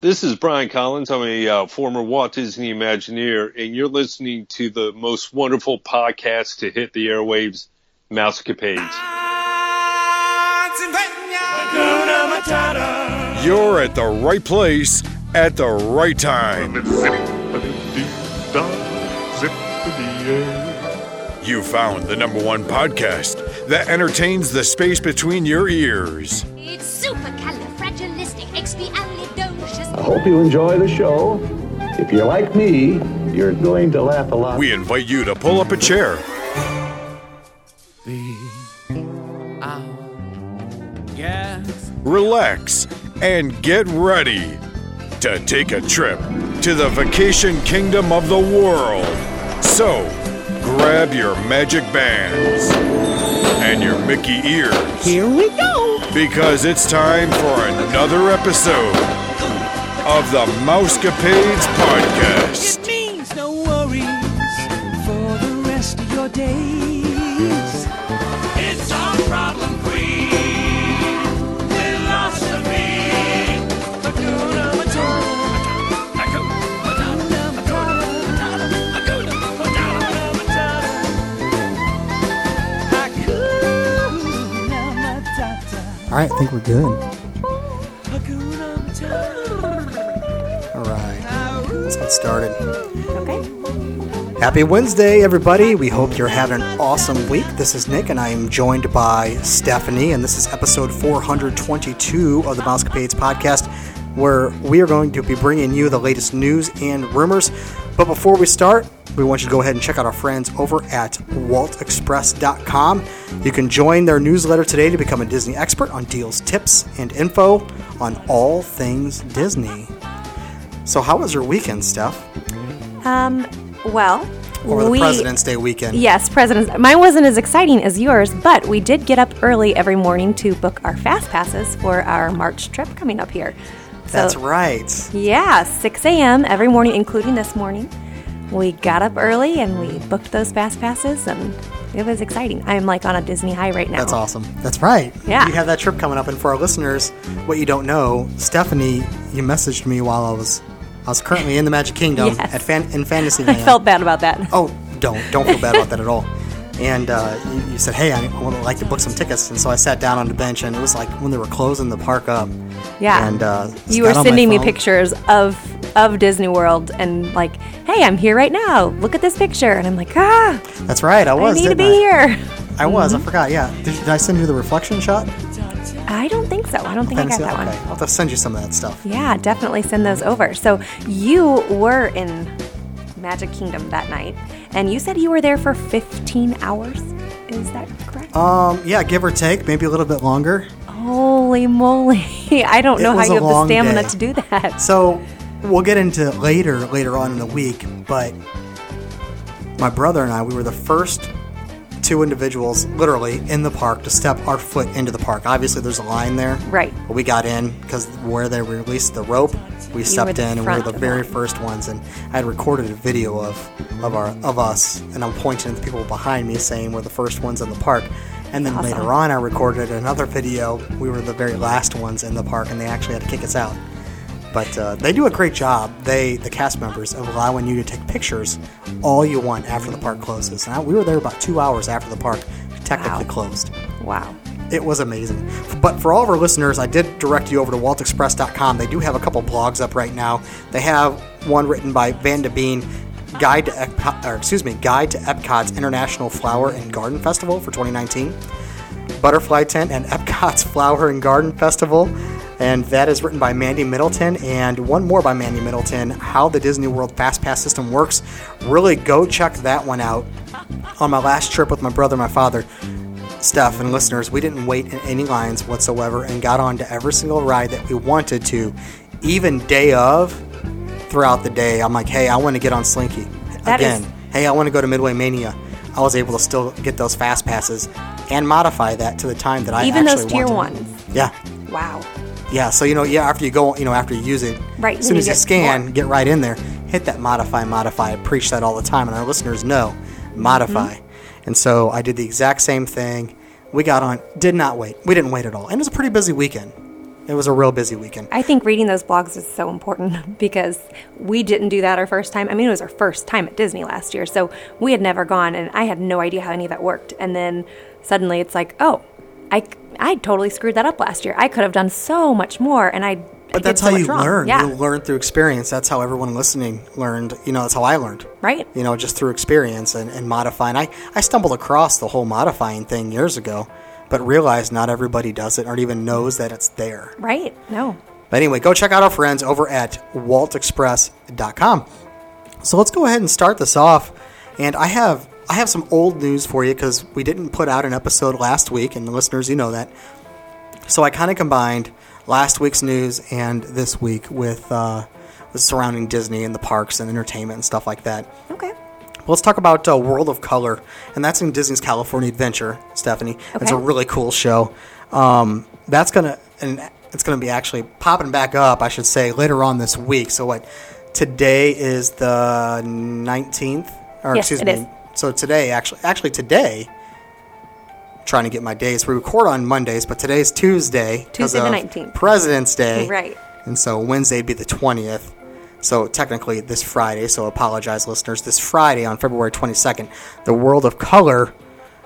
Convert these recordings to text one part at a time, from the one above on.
This is Brian Collins. I'm a uh, former Walt Disney Imagineer, and you're listening to the most wonderful podcast to hit the airwaves, Mousecapades. You're at the right place at the right time. You found the number one podcast that entertains the space between your ears. It's supercalifragilisticexpialidocious. I hope you enjoy the show. If you're like me, you're going to laugh a lot. We invite you to pull up a chair, relax, and get ready to take a trip to the vacation kingdom of the world. So, grab your magic bands and your Mickey ears. Here we go. Because it's time for another episode of the Mousecapades Podcast. It means no worries for the rest of your days. It's our problem free philosophy. Hakuna Matata. Hakuna Matata. Hakuna Matata. Hakuna Matata. All right, I think we're good. Started. Okay. Happy Wednesday, everybody. We hope you're having an awesome week. This is Nick, and I am joined by Stephanie, and this is episode 422 of the Mousecapades podcast, where we are going to be bringing you the latest news and rumors. But before we start, we want you to go ahead and check out our friends over at waltexpress.com. You can join their newsletter today to become a Disney expert on deals, tips, and info on all things Disney. So, how was your weekend, Steph? Um, well, Over the we, President's Day weekend. Yes, President's. Mine wasn't as exciting as yours, but we did get up early every morning to book our fast passes for our March trip coming up here. So, That's right. Yeah, 6 a.m. every morning, including this morning. We got up early and we booked those fast passes, and it was exciting. I'm like on a Disney high right now. That's awesome. That's right. Yeah. You have that trip coming up, and for our listeners, what you don't know, Stephanie, you messaged me while I was, I was currently in the Magic Kingdom Yes. at fan, in Fantasyland. I felt bad about that. Oh, don't don't feel bad about that at all. And uh, you, you said, "Hey, I would like to book some tickets," and so I sat down on the bench, and it was like when they were closing the park up. Yeah. And uh, you were sending me pictures of of Disney World and like, hey, I'm here right now. Look at this picture, and I'm like, ah, That's right. I was. I need to be I? here. I was. I forgot. Yeah. Did, did I send you the reflection shot? I don't think so. I don't think I got that okay. one. I'll have to send you some of that stuff. Yeah, definitely send those over. So you were in Magic Kingdom that night, and you said you were there for 15 hours. Is that correct? Um, yeah, give or take, maybe a little bit longer. Holy moly! I don't It know how you have the stamina day. to do that. So we'll get into later later on in the week, but my brother and I we were the first two individuals literally in the park to step our foot into the park. Obviously there's a line there. Right. But we got in because where they released the rope, we stepped in and we were the very line. first ones and I had recorded a video of of our of us and I'm pointing at the people behind me saying we're the first ones in the park. And then Awesome. later on I recorded another video. We were the very last ones in the park and they actually had to kick us out. But uh, they do a great job. They, the cast members, of allowing you to take pictures all you want after the park closes. Now, we were there about two hours after the park technically Wow. closed. Wow. It was amazing. But for all of our listeners, I did direct you over to waltexpress.com. They do have a couple blogs up right now. They have one written by Van de Bean, Guide to Epcot, or excuse me, Guide to Epcot's International Flower and Garden Festival for 2019. Butterfly Tent and Epcot's Flower and Garden Festival. And that is written by Mandy Middleton, and one more by Mandy Middleton, How the Disney World Fast Pass System Works. Really go check that one out. On my last trip with my brother and my father, Steph and listeners, we didn't wait in any lines whatsoever and got on to every single ride that we wanted to, even day of, throughout the day. I'm like, hey, I want to get on Slinky. That Again, is- hey, I want to go to Midway Mania. I was able to still get those fast passes and modify that to the time that I Even those tier wanted. ones. Yeah, Wow. yeah. So you know, yeah. After you go, you know, after you use it, Right, As soon you as you scan, more. get right in there, hit that modify, modify. I preach that all the time, and our listeners know modify. Mm-hmm. And so I did the exact same thing. We got on, did not wait. We didn't wait at all, and it was a pretty busy weekend. It was a real busy weekend. I think reading those blogs is so important because we didn't do that our first time. I mean, it was our first time at Disney last year, so we had never gone, and I had no idea how any of that worked. And then suddenly it's like, oh, I, I totally screwed that up last year. I could have done so much more, and I. I But did that's so how you wrong. learn. Yeah, You learn through experience. That's how everyone listening learned. You know, that's how I learned. right. You know, just through experience and, and modifying. I, I stumbled across the whole modifying thing years ago, but realize not everybody does it or even knows that it's there. Right. No. But anyway, go check out our friends over at waltexpress.com. So let's go ahead and start this off. And I have I have some old news for you because we didn't put out an episode last week, and the listeners, you know that. So I kind of combined last week's news and this week with uh, with surrounding Disney and the parks and entertainment and stuff like that. Okay. Let's talk about uh, World of Color, and that's in Disney's California Adventure, Stephanie. It's a really cool show. Um, that's gonna and it's gonna be actually popping back up, I should say, later on this week. So what? Today is the nineteenth, or Yes, excuse it me. is. So today, actually, actually today. Trying to get my days. We record on Mondays, but today's Tuesday. Tuesday the of 19th. President's Day. Right. And so Wednesday'd be the 20th. So technically this Friday, so apologize listeners, this Friday on February 22nd, the World of Color.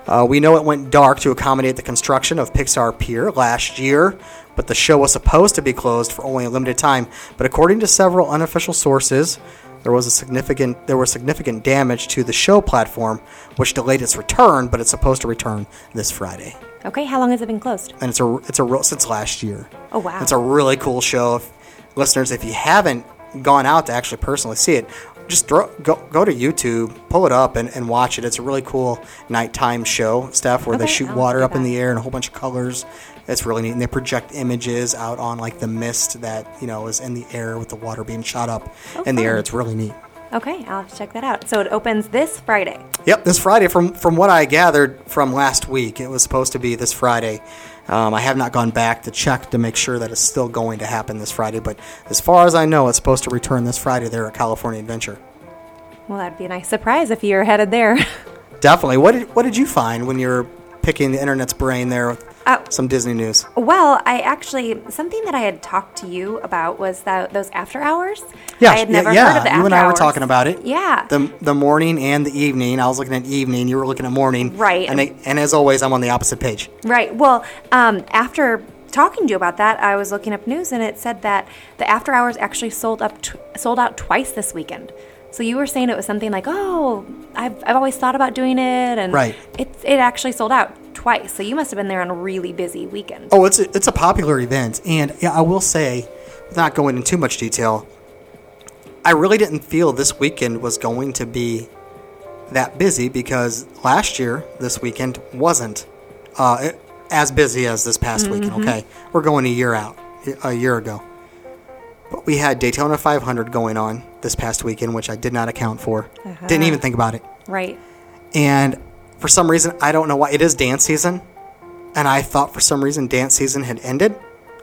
Uh, we know it went dark to accommodate the construction of Pixar Pier last year, but the show was supposed to be closed for only a limited time. But according to several unofficial sources, there was a significant there was significant damage to the show platform, which delayed its return. But it's supposed to return this Friday Okay. How long has it been closed? and it's a it's a real since last year. Oh, wow. It's a really cool show. If, listeners, if you haven't gone out to actually personally see it, just throw, go go to YouTube, pull it up, and, and watch it. It's a really cool nighttime show stuff where they shoot I'll water up in the air and a whole bunch of colors. It's really neat, and they project images out on like the mist that you know is in the air with the water being shot up Oh, in the air. It's really neat. Okay. I'll have to check that out. So it opens this Friday. Yep, this Friday. From from what I gathered from last week, it was supposed to be this Friday. Um, I have not gone back to check to make sure that it's still going to happen this Friday, but as far as I know, it's supposed to return this Friday there at California Adventure. Well, that'd be a nice surprise if you're headed there. Definitely. What did what did you find when you were picking the internet's brain there with Oh. some Disney news? Well, I actually something that I had talked to you about was that those after hours. Yeah, I had never yeah. heard of the you and I were talking about it. Yeah. The the morning and the evening. I was looking at evening. You were looking at morning. Right. And and as always, I'm on the opposite page. Right. Well, um, after talking to you about that, I was looking up news and it said that the after hours actually sold up t- sold out twice this weekend. So you were saying it was something like, "Oh, I've, I've always thought about doing it," and Right. It actually sold out twice. So you must have been there on a really busy weekend. Oh, it's a, it's a popular event, and yeah, I will say, without going into too much detail, I really didn't feel this weekend was going to be that busy because last year this weekend wasn't uh, as busy as this past weekend. Okay, we're going a year out, a year ago, but we had Daytona 500 going on this past weekend, which I did not account for. Didn't even think about it. Right. And for some reason, I don't know why, it is dance season. And I thought for some reason dance season had ended.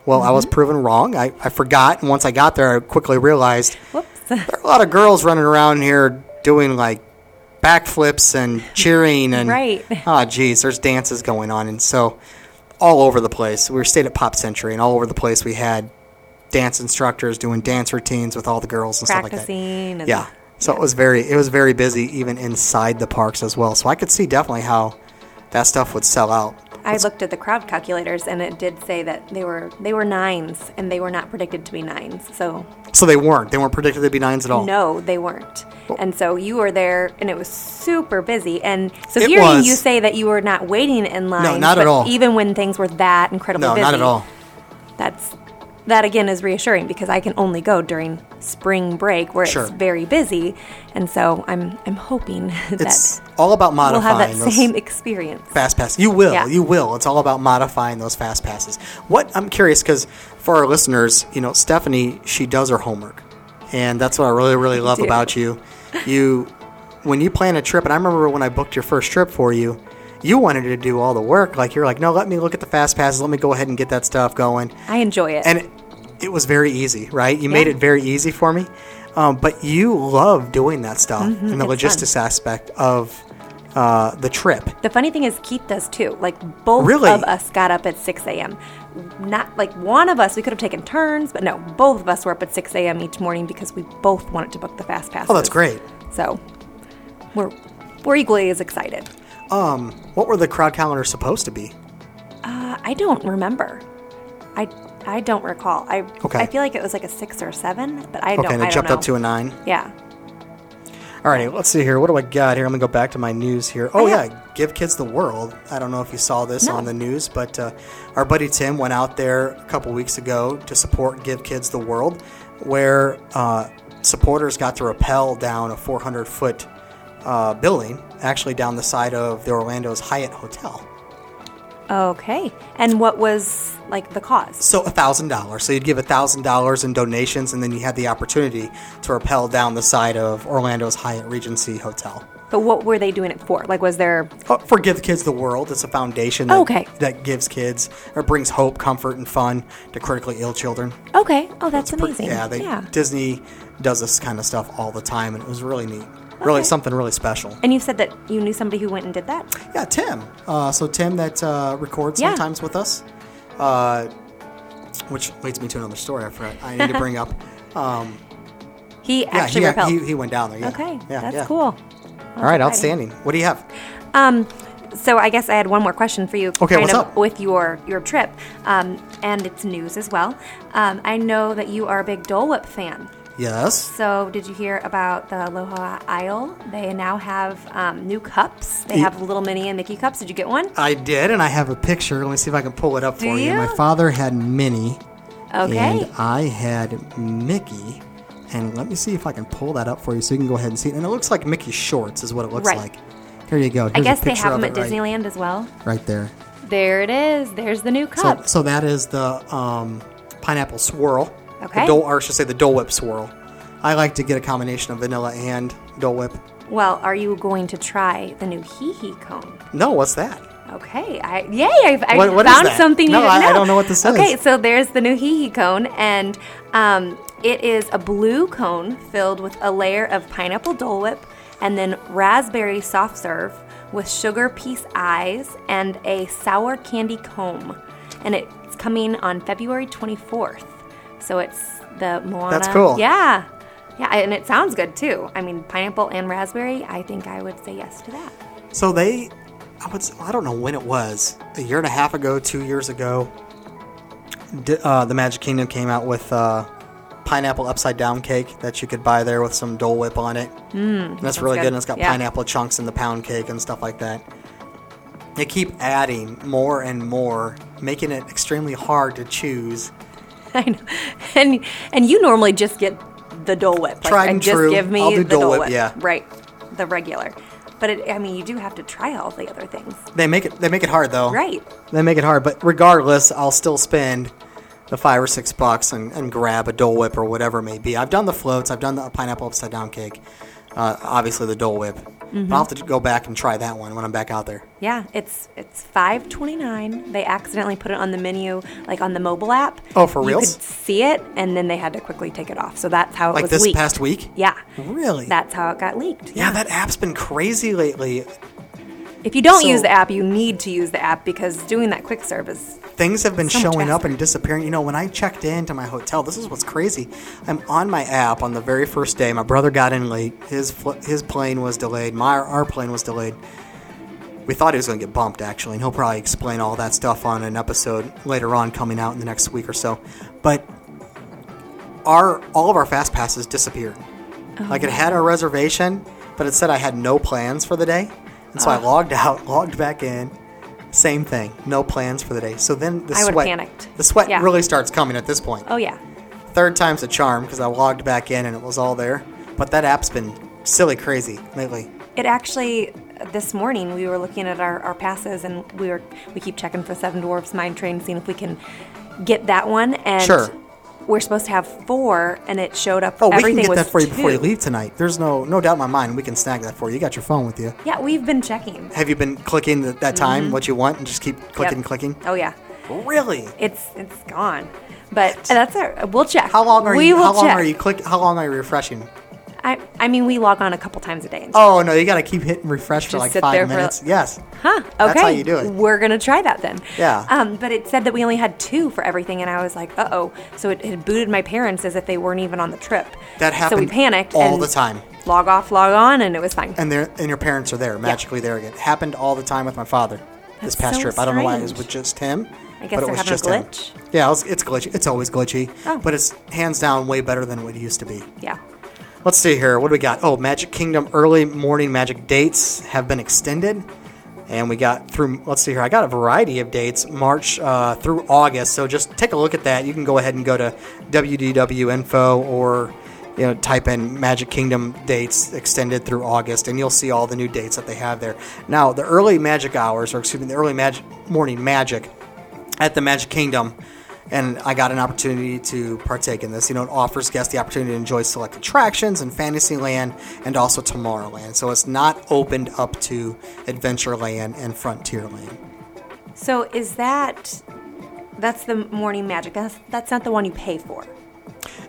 Well, I was mm-hmm. proven wrong. I, I forgot. And once I got there, I quickly realized Whoops. there are a lot of girls running around here doing like backflips and cheering. And, Right. Oh, geez, there's dances going on. And so all over the place. We were stayed at Pop Century, and all over the place we had dance instructors doing dance routines with all the girls and stuff like that. Practicing. Yeah. So it was very it was very busy even inside the parks as well. So I could see definitely how that stuff would sell out. I looked at the crowd calculators and it did say that they were they were nines and they were not predicted to be nines. So So they weren't. They weren't predicted to be nines at all. No, they weren't. And so you were there, and it was super busy. And so hearing was. you say that you were not waiting in line, no, not at all. Even when things were that incredibly No, busy, not at all. That's that again is reassuring because I can only go during spring break where Sure. it's very busy, and so I'm I'm hoping that It's all about modifying. we'll have that same experience. fast pass, You will. Yeah. You will. It's all about modifying those fast passes. What I'm curious because for our listeners, you know, Stephanie, she does her homework, and that's what I really, really love about you. You, when you plan a trip, and I remember when I booked your first trip for you. You wanted to do all the work. Like, you're like, no, let me look at the fast passes. Let me go ahead and get that stuff going. I enjoy it. and it, it was very easy, right? You made it very easy for me. Um, but you love doing that stuff and the Mm-hmm, it's logistics aspect of uh, the trip. The funny thing is, Keith does too. Like both Really? of us got up at 6 a.m. Not like one of us, we could have taken turns, but no, both of us were up at 6 a.m. each morning because we both wanted to book the fast pass. Oh, that's great. So we're we're equally as excited. What were the crowd calendars supposed to be? Uh, I don't remember. I I don't recall. I Okay. I feel like it was like a six or seven, but I don't. Okay, and it don't jumped up to a nine. yeah. All right, let's see here. What do I got here? I'm gonna go back to my news here. Oh Yeah. yeah, Give Kids the World. I don't know if you saw this No. on the news, but uh, our buddy Tim went out there a couple weeks ago to support Give Kids the World, where uh, supporters got to rappel down a 400 foot uh, building, actually down the side of the Orlando's Hyatt Hotel. Okay. And what was like the cause? So a thousand dollars. So you'd give a thousand dollars in donations, and then you had the opportunity to rappel down the side of Orlando's Hyatt Regency Hotel. But what were they doing it for? Like, was there? Uh, for Give Kids the World. It's a foundation that, Okay. that gives kids or brings hope, comfort, and fun to critically ill children. Okay. Oh, that's It's amazing. yeah, they, yeah. Disney does this kind of stuff all the time, and it was really neat. Really Okay. something really special. And you said that you knew somebody who went and did that. Yeah, Tim. Uh, so Tim that uh, records Yeah. sometimes with us, uh, which leads me to another story I forgot. I need to bring up. Um, He yeah, actually he, repelled. he, he went down there. Yeah. okay. Yeah, that's yeah. cool. All right, exciting. outstanding. What do you have? Um, so I guess I had one more question for you. Okay, kind what's of up? With your your trip, um, and it's news as well. Um, I know that you are a big Dole Whip fan. Yes. So did you hear about the Aloha Isle? They now have um, new cups. They have little Minnie and Mickey cups. Did you get one? I did, and I have a picture. Let me see if I can pull it up Do for you. you? My father had Minnie, Okay. and I had Mickey. And let me see if I can pull that up for you so you can go ahead and see it. And it looks like Mickey shorts is what it looks Right. like. Here you go. I Here's a guess they have them at right- Disneyland as well. Right there. There it is. There's the new So, cup. so that is the um, pineapple swirl. Okay. The Dole, or I should say the Dole Whip swirl. I like to get a combination of vanilla and Dole Whip. well, are you going to try the new Hei Hei cone? No, what's that? Okay, I yay! I've, I What- what is found that? something No, I- I don't know what this is. Okay, so there's the new Hei Hei cone, and um, it is a blue cone filled with a layer of pineapple Dole Whip, and then raspberry soft serve with sugar piece eyes and a sour candy comb, and it's coming on February 24th. So it's the Moana. That's cool. Yeah. Yeah, and it sounds good too. I mean, pineapple and raspberry. I think I would say yes to that. So they, I would, I don't know when it was, a year and a half ago, two years ago. Uh, the Magic Kingdom came out with uh, pineapple upside down cake that you could buy there with some Dole Whip on it. Mm, that's really good. good. And it's got Yeah. pineapple chunks in the pound cake and stuff like that. They keep adding more and more, making it extremely hard to choose. I know. And and you normally just get the Dole Whip. Like, Tried and just true. give me I'll do the Dole Dole, Whip, Whip. yeah. Right. The regular. But it, I mean, you do have to try all the other things. They make it. They make it hard though. Right. They make it hard, but regardless, I'll still spend the five or six bucks and, and grab a Dole Whip or whatever it may be. I've done the floats. I've done the pineapple upside down cake. Uh, obviously the Dole Whip. Mm-hmm. I'll have to go back and try that one when I'm back out there. Yeah, it's it's five twenty nine. They accidentally put it on the menu, like on the mobile app. Oh, for you reals? could see it, and then they had to quickly take it off. So that's how it Like was this leaked. past week. Yeah. Really? That's how it got leaked. yeah, that app's been crazy lately. If you don't So- use the app, you need to use the app because doing that quick serve is Things have been So showing up and disappearing. You know, when I checked into my hotel, this is what's crazy. I'm on my app on the very first day. My brother got in late. His his plane was delayed. My our plane was delayed. We thought he was going to get bumped actually, and he'll probably explain all that stuff on an episode later on coming out in the next week or so. But our all of our fast passes disappeared. Oh, like it had a reservation, but it said I had no plans for the day, and so I logged out, logged back in. Same thing, no plans for the day. So then the I sweat, panicked. the sweat Yeah. really starts coming at this point. oh yeah. Third time's a charm because I logged back in and it was all there. But that app's been silly crazy lately. It actually this morning we were looking at our, our passes and we were we keep checking for Seven Dwarfs Mine Train, seeing if we can get that one. And Sure. We're supposed to have four, and it showed up. Oh, we can get that for you before you leave tonight. There's no no doubt in my mind we can snag that for you. You got your phone with you. Yeah, we've been checking. Have you been clicking th- that time mm-hmm. what you want and just keep clicking Yep. clicking? Oh yeah, Really? it's it's gone. But that's our, we'll check. How long are we you? How long check. are you click? How long are you refreshing? I, I mean, we log on a couple times a day. And Oh no, you got to keep hitting refresh for like five for- minutes. yes. Huh. Okay. That's how you do it. We're gonna try that then. Yeah. Um, but it said that we only had two for everything, and I was like, uh oh. So it had booted my parents as if they weren't even on the trip. That happened. So we panicked all the time. Log off, log on, and it was fine. And and your parents are there, magically there again. Happened all the time with my father this past so trip. I don't know why it was with just him. I guess but it was having a just him. glitch? Yeah, it was, it's glitchy. It's always glitchy, Oh. but it's hands down way better than what it used to be. yeah. Let's see here. What do we got? Oh, Magic Kingdom early morning magic dates have been extended. And we got through, let's see here. I got a variety of dates, March uh, through August. So just take a look at that. You can go ahead and go to WDW info or you know type in Magic Kingdom dates extended through August, and you'll see all the new dates that they have there. Now, the early magic hours, or excuse me, the early magic morning magic at the Magic Kingdom, and I got an opportunity to partake in this. You know, it offers guests the opportunity to enjoy select attractions in Fantasyland and also Tomorrowland. So it's not opened up to Adventureland and Frontierland. So is that that's the morning magic? That's that's not the one you pay for.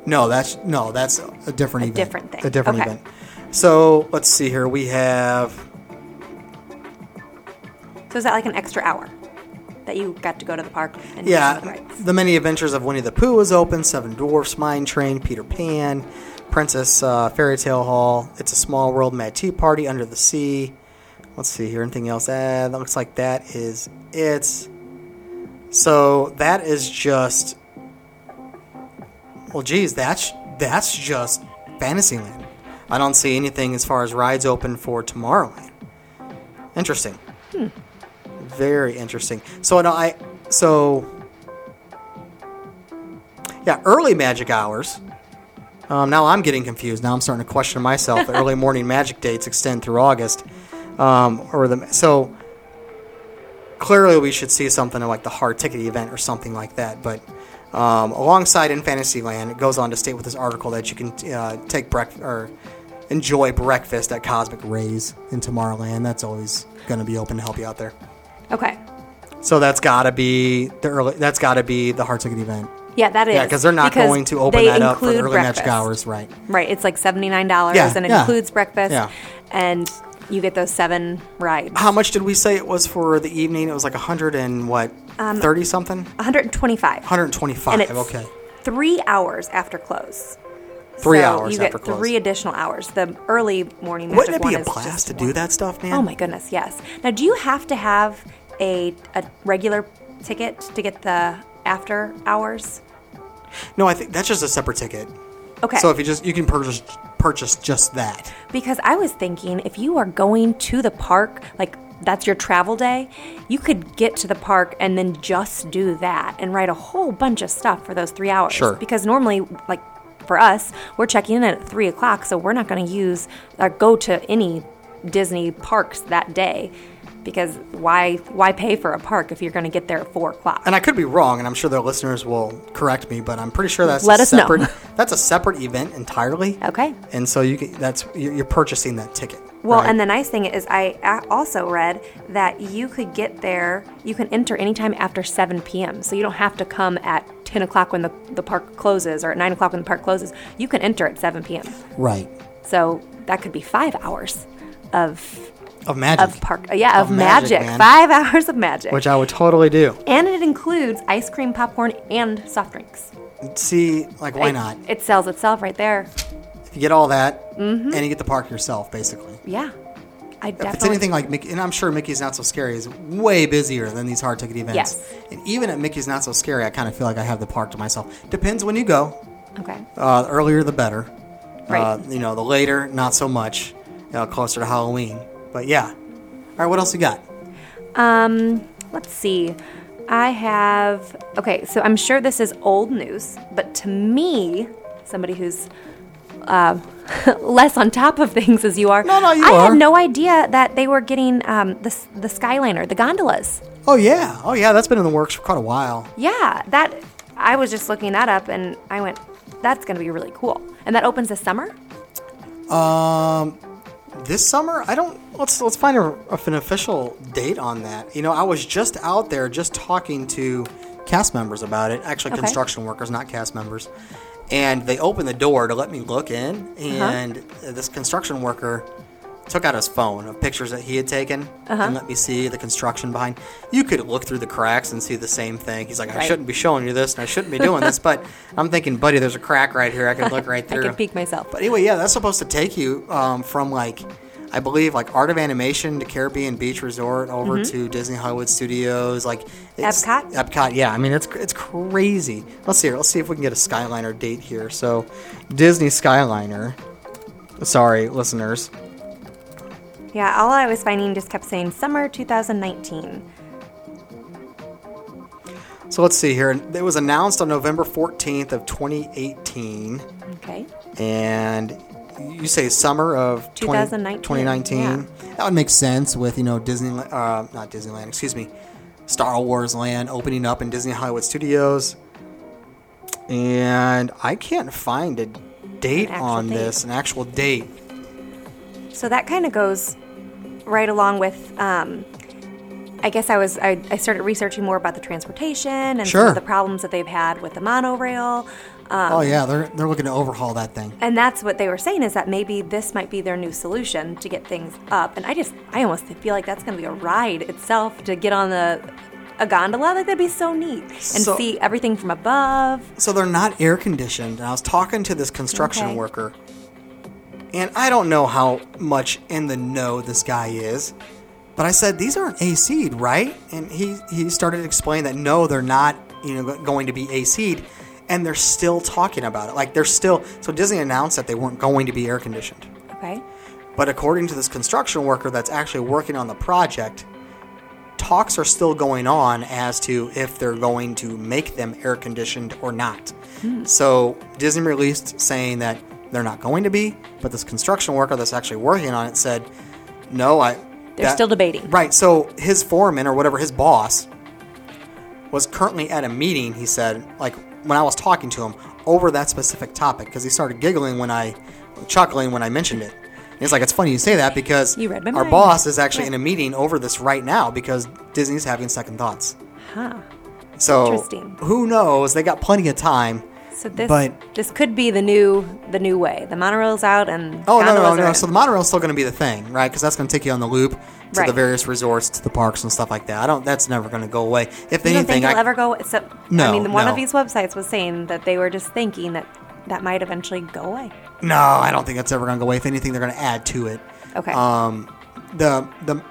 No, that's no, that's a different A event. different thing. A different Okay. event. So let's see here. We have So is that like an extra hour that you got to go to the park and yeah, the the many adventures of Winnie the Pooh is open. Seven Dwarfs, Mine Train, Peter Pan, Princess uh, Fairy Tale Hall. It's a Small World, Mad Tea Party, Under the Sea. Let's see here. Anything else? Uh, that looks like that is it. So that is just. Well, geez, that's that's just Fantasyland. I don't see anything as far as rides open for Tomorrowland. Interesting. Very interesting. So no, I so yeah, early magic hours. Um, now I'm getting confused. Now I'm starting to question myself. The early morning magic dates extend through August, um, or the so clearly we should see something like the hard ticket event or something like that. But um, alongside in Fantasyland, it goes on to state with this article that you can uh, take breakfast or enjoy breakfast at Cosmic Rays in Tomorrowland. That's always going to be open to help you out there. Okay. So that's got to be the early. That's got to be the hard ticket event. Yeah, that is. Yeah, because they're not going to open that up for the early magic hours, right? Right. It's like seventy nine dollars, Yeah, and it yeah. includes breakfast. Yeah. And you get those seven rides. How much did we say it was for the evening? It was like a hundred and what, um, thirty something, One hundred and twenty five. hundred and twenty-five. Okay, three hours after close. Three So hours You after get close. three additional hours. The early morning magic wouldn't it be one a blast to do that stuff, man? Oh my goodness, yes. Now, do you have to have a a regular ticket to get the after hours? No, I think that's just a separate ticket. Okay. So if you just you can purchase purchase just that. Because I was thinking if you are going to the park, like that's your travel day, you could get to the park and then just do that and write a whole bunch of stuff for those three hours. Sure. Because normally, like for us, we're checking in at three o'clock, so we're not going to use or go to any Disney parks that day. Because why why pay for a park if you're going to get there at four o'clock? And I could be wrong, and I'm sure the listeners will correct me, but I'm pretty sure that's Let a us know. separate. That's a separate event entirely. Okay. And so you can, that's you're you're purchasing that ticket. Well, right? and the nice thing is, I also read that you could get there, you can enter anytime after 7 p.m. So you don't have to come at 10 o'clock when the, the park closes or at 9 o'clock when the park closes. You can enter at 7 p.m. right So that could be five hours of of magic, of park, uh, yeah, of, Of magic, magic. Five hours of magic. which I would totally do. and it includes ice cream, popcorn, and soft drinks. See, like why It- not? It sells itself right there. If you get all that, Mm-hmm. and you get the park yourself, basically. Yeah. I definitely. If it's anything like Mickey, and I'm sure Mickey's Not So Scary is way busier than these hard ticket events. Yes. And even at Mickey's Not So Scary, I kind of feel like I have the park to myself. Depends when you go. Okay. Uh, the earlier the better. Right. Uh, you know, the later, not so much. Closer to Halloween. But yeah. All right, what else you got? Um, let's see. I have okay, so I'm sure this is old news, but to me, somebody who's uh, less on top of things as you are, No, no, you I are. had no idea that they were getting um, the the Skyliner, the gondolas. Oh yeah, oh yeah, that's been in the works for quite a while. Yeah, that I was just looking that up, and I went, that's going to be really cool. And that opens this summer. Um, this summer, I don't. Let's let's find a, an official date on that. You know, I was just out there just talking to cast members about it. Actually, Okay. construction workers, not cast members. And they opened the door to let me look in, Uh-huh. and this construction worker took out his phone of pictures that he had taken Uh-huh. and let me see the construction behind. You could look through the cracks and see the same thing. He's like, I Right. shouldn't be showing you this, and I shouldn't be doing this, but I'm thinking, buddy, there's a crack right here. I can look right through. I could peek myself. But anyway, yeah, that's supposed to take you um, from like, I believe like Art of Animation to Caribbean Beach Resort over to Disney Hollywood Studios, like it's- Mm-hmm. Epcot? Epcot, yeah. I mean, it's it's crazy. Let's see here. Let's see if we can get a Skyliner date here. So, Disney Skyliner. Sorry, listeners. Yeah, all I was finding just kept saying summer 2019. So let's see here. It was announced on November 14th of 2018, Okay. and you say summer of 2019, 2019. yeah. That would make sense with you know Disney, uh, not Disneyland, excuse me, Star Wars Land opening up in Disney Hollywood Studios. And I can't find a date An actual on date. this, an actual date. So that kind of goes right along with. Um, I guess I was I, I started researching more about the transportation and some of the problems that they've had with the monorail. Um, oh yeah, they're they're looking to overhaul that thing. And that's what they were saying is that maybe this might be their new solution to get things up. And I just, I almost feel like that's going to be a ride itself to get on the a gondola. Like that'd be so neat and So- see everything from above. So they're not air conditioned. And I was talking to this construction Okay. worker, and I don't know how much in the know this guy is, but I said these aren't AC'd, right? And he he started to explain that no, they're not. You know, going to be AC'd, and they're still talking about it. Like they're still. So Disney announced that they weren't going to be air conditioned. Okay. But according to this construction worker that's actually working on the project, talks are still going on as to if they're going to make them air conditioned or not. Hmm. So Disney released saying that they're not going to be, but this construction worker that's actually working on it said, "No, I." They're that- still debating. Right. So his foreman or whatever his boss was currently at a meeting. He said, like when I was talking to him over that specific topic, because he started giggling when I, chuckling when I mentioned it. And he's like, it's funny you say that because our mind." boss is actually Yeah. in a meeting over this right now because Disney's having second thoughts. Huh. So Interesting. who knows? They got plenty of time. So this But- this could be the new the new way. The monorail's out and Oh no no no no! So the monorail's still going to be the thing, right? Because that's going to take you on the loop to the various resorts, to the parks and stuff like that. I don't. That's never going to go away. If you don't anything, think it'll I, ever go? Except, I mean, one no. of these websites was saying that they were just thinking that that might eventually go away. No, I don't think that's ever going to go away. If anything, they're going to add to it. Okay. Um, the the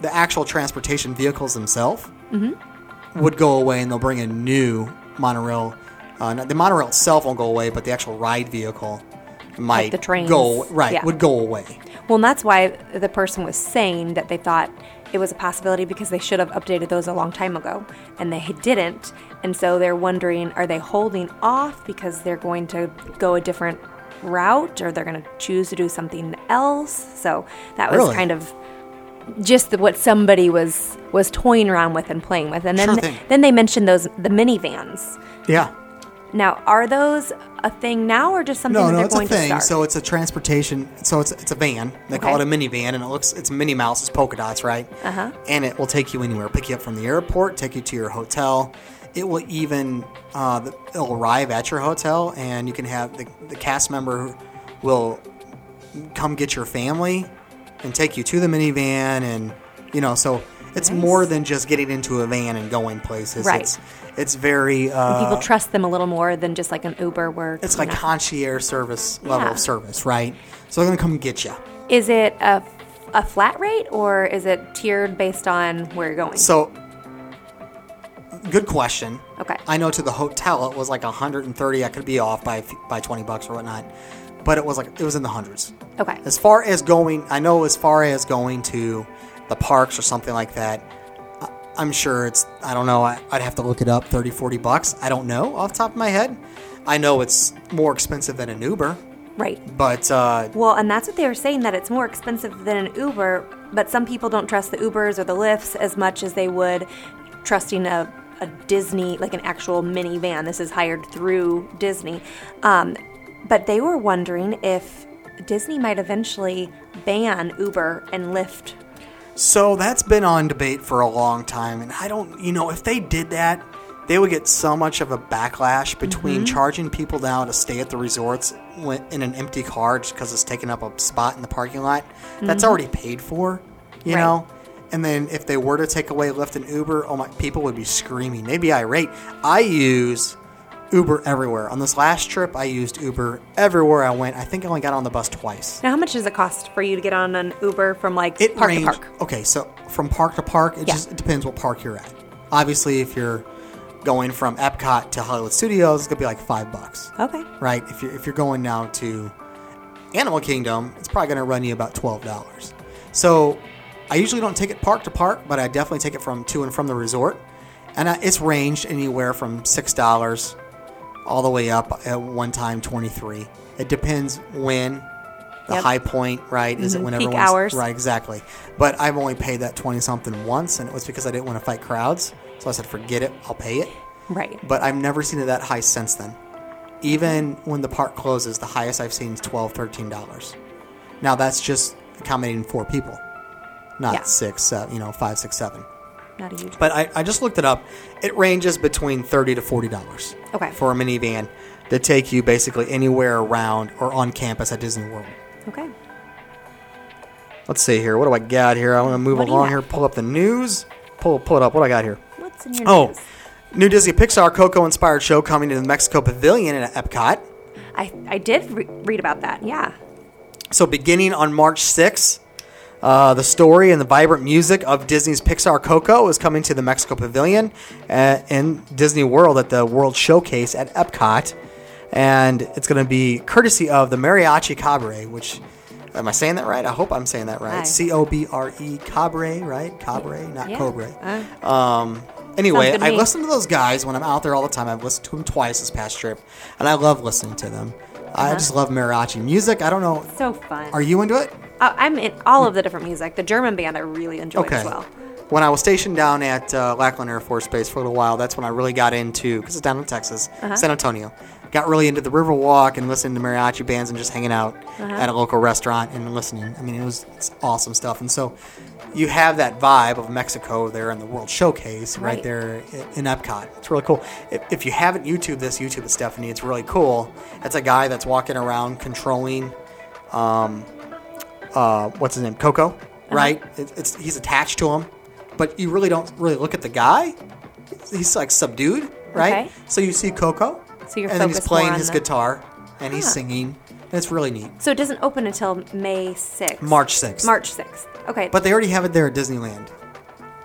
the actual transportation vehicles themselves Mm-hmm. would go away, and they'll bring a new monorail. Uh, the monorail itself won't go away, but the actual ride vehicle might the trains. go right Yeah. would go away. Well, and that's why the person was saying that they thought it was a possibility because they should have updated those a long time ago, and they didn't. And so they're wondering are they holding off because they're going to go a different route or they're going to choose to do something else? So that was Really? kind of just the, what somebody was was toying around with and playing with. And then Sure then they mentioned those the minivans. Yeah. Now, are those a thing now or just something No, that no, they're it's a thing. So it's a transportation. So it's it's a van. They call it a minivan, and it looks it's Minnie Mouse, it's polka dots, right? Uh-huh. And it will take you anywhere, pick you up from the airport, take you to your hotel. It will even uh, it'll arrive at your hotel, and you can have the, the cast member will come get your family and take you to the minivan, and you know, so it's Nice. more than just getting into a van and going places. Right. It's it's very uh, People trust them a little more than just like an Uber where it's like know- concierge service level Yeah. of service, right? So they're gonna come get you. Is it a, a flat rate or is it tiered based on where you're going? So, good question. Okay. I know to the hotel it was like 130. I could be off by by 20 bucks or whatnot, but it was like it was in the hundreds. okay. As far as going, I know as far as going to the parks or something like that, I'm sure it's, I don't know, I- I'd have to look it up, 30, 40 bucks. I don't know off the top of my head. I know it's more expensive than an Uber, Right. but uh, Well, and that's what they were saying that it's more expensive than an Uber, but some people don't trust the Ubers or the Lyfts as much as they would trusting a, a Disney, like an actual minivan. This is hired through Disney. Um, but they were wondering if Disney might eventually ban Uber and Lyft. So that's been on debate for a long time, and I don't, you know, if they did that, they would get so much of a backlash between Mm-hmm. charging people now to stay at the resorts in an empty car just because it's taking up a spot in the parking lot. That's already paid for, you Mm-hmm. Right. know. And then if they were to take away Lyft and Uber, oh my, people would be screaming. They'd be irate. I use Uber everywhere. On this last trip, I used Uber everywhere I went. I think I only got on the bus twice. Now, how much does it cost for you to get on an Uber from like It park range- to park? Okay, so from park to park, it Yeah. just it depends what park you're at. Obviously, if you're going from Epcot to Hollywood Studios, it's gonna be like five bucks, Okay. right? If you're if you're going now to Animal Kingdom, it's probably gonna run you about twelve dollars. So I usually don't take it park to park, but I definitely take it from to and from the resort, and I, it's ranged anywhere from six dollars all the way up at one time 23 it depends when. The Yep. high point right is it Mhm, when peak everyone's hours. right exactly. But i've only paid that 20 something once and it was because i didn't want to fight crowds. So i said forget it i'll pay it. Right. but i've never seen it that high since then. Even when the park closes the highest i've seen is 12 13 dollars. Now that's just accommodating four people not Yeah. six seven, you know five six seven Not a huge. but I, I just looked it up. It ranges between thirty to forty dollars. Okay. For a minivan to take you basically anywhere around or on campus at Disney World. okay. Let's see here. What do I got here? I want to move What along here. Pull up the news. Pull pull it up. What do I got here? What's in your Oh, news? new Disney Pixar Coco inspired show coming to the Mexico Pavilion at Epcot. I I did re- read about that. Yeah. So beginning on March 6th, uh, the story and the vibrant music of Disney's Pixar Coco is coming to the Mexico Pavilion uh, in Disney World at the World Showcase at Epcot. And it's going to be courtesy of the Mariachi Cobre, which, am I saying that right? I hope I'm saying that right. C O B R E Cobre, right? Cobre, not Yeah. Cobra. Uh, Um, anyway, Sounds good to I listen to those guys when I'm out there all the time. I've listened to them twice this past trip, and I love listening to them. I Uh-huh. just love mariachi music. I don't know. so fun. Are you into it? Uh, I'm in all of the different music. The German band I really enjoyed Okay. as well. When I was stationed down at uh, Lackland Air Force Base for a little while, that's when I really got into because it's down in Texas, Uh-huh. San Antonio. Got really into the Riverwalk and listening to mariachi bands and just hanging out Uh-huh. at a local restaurant and listening. I mean, it was it's awesome stuff. And so you have that vibe of Mexico there in the World Showcase right, Right. there in Epcot. It's really cool. If, if you haven't YouTube this, YouTube it, Stephanie. It's really cool. It's a guy that's walking around controlling uh, what's his name, Coco, right? It, it's he's attached to him, but you really don't really look at the guy. He's like subdued, right? Okay. So you see Coco, So you're and then he's playing his the- guitar and he's singing. And it's really neat. So it doesn't open until May 6th. March 6th. March 6th. Okay. But they already have it there at Disneyland.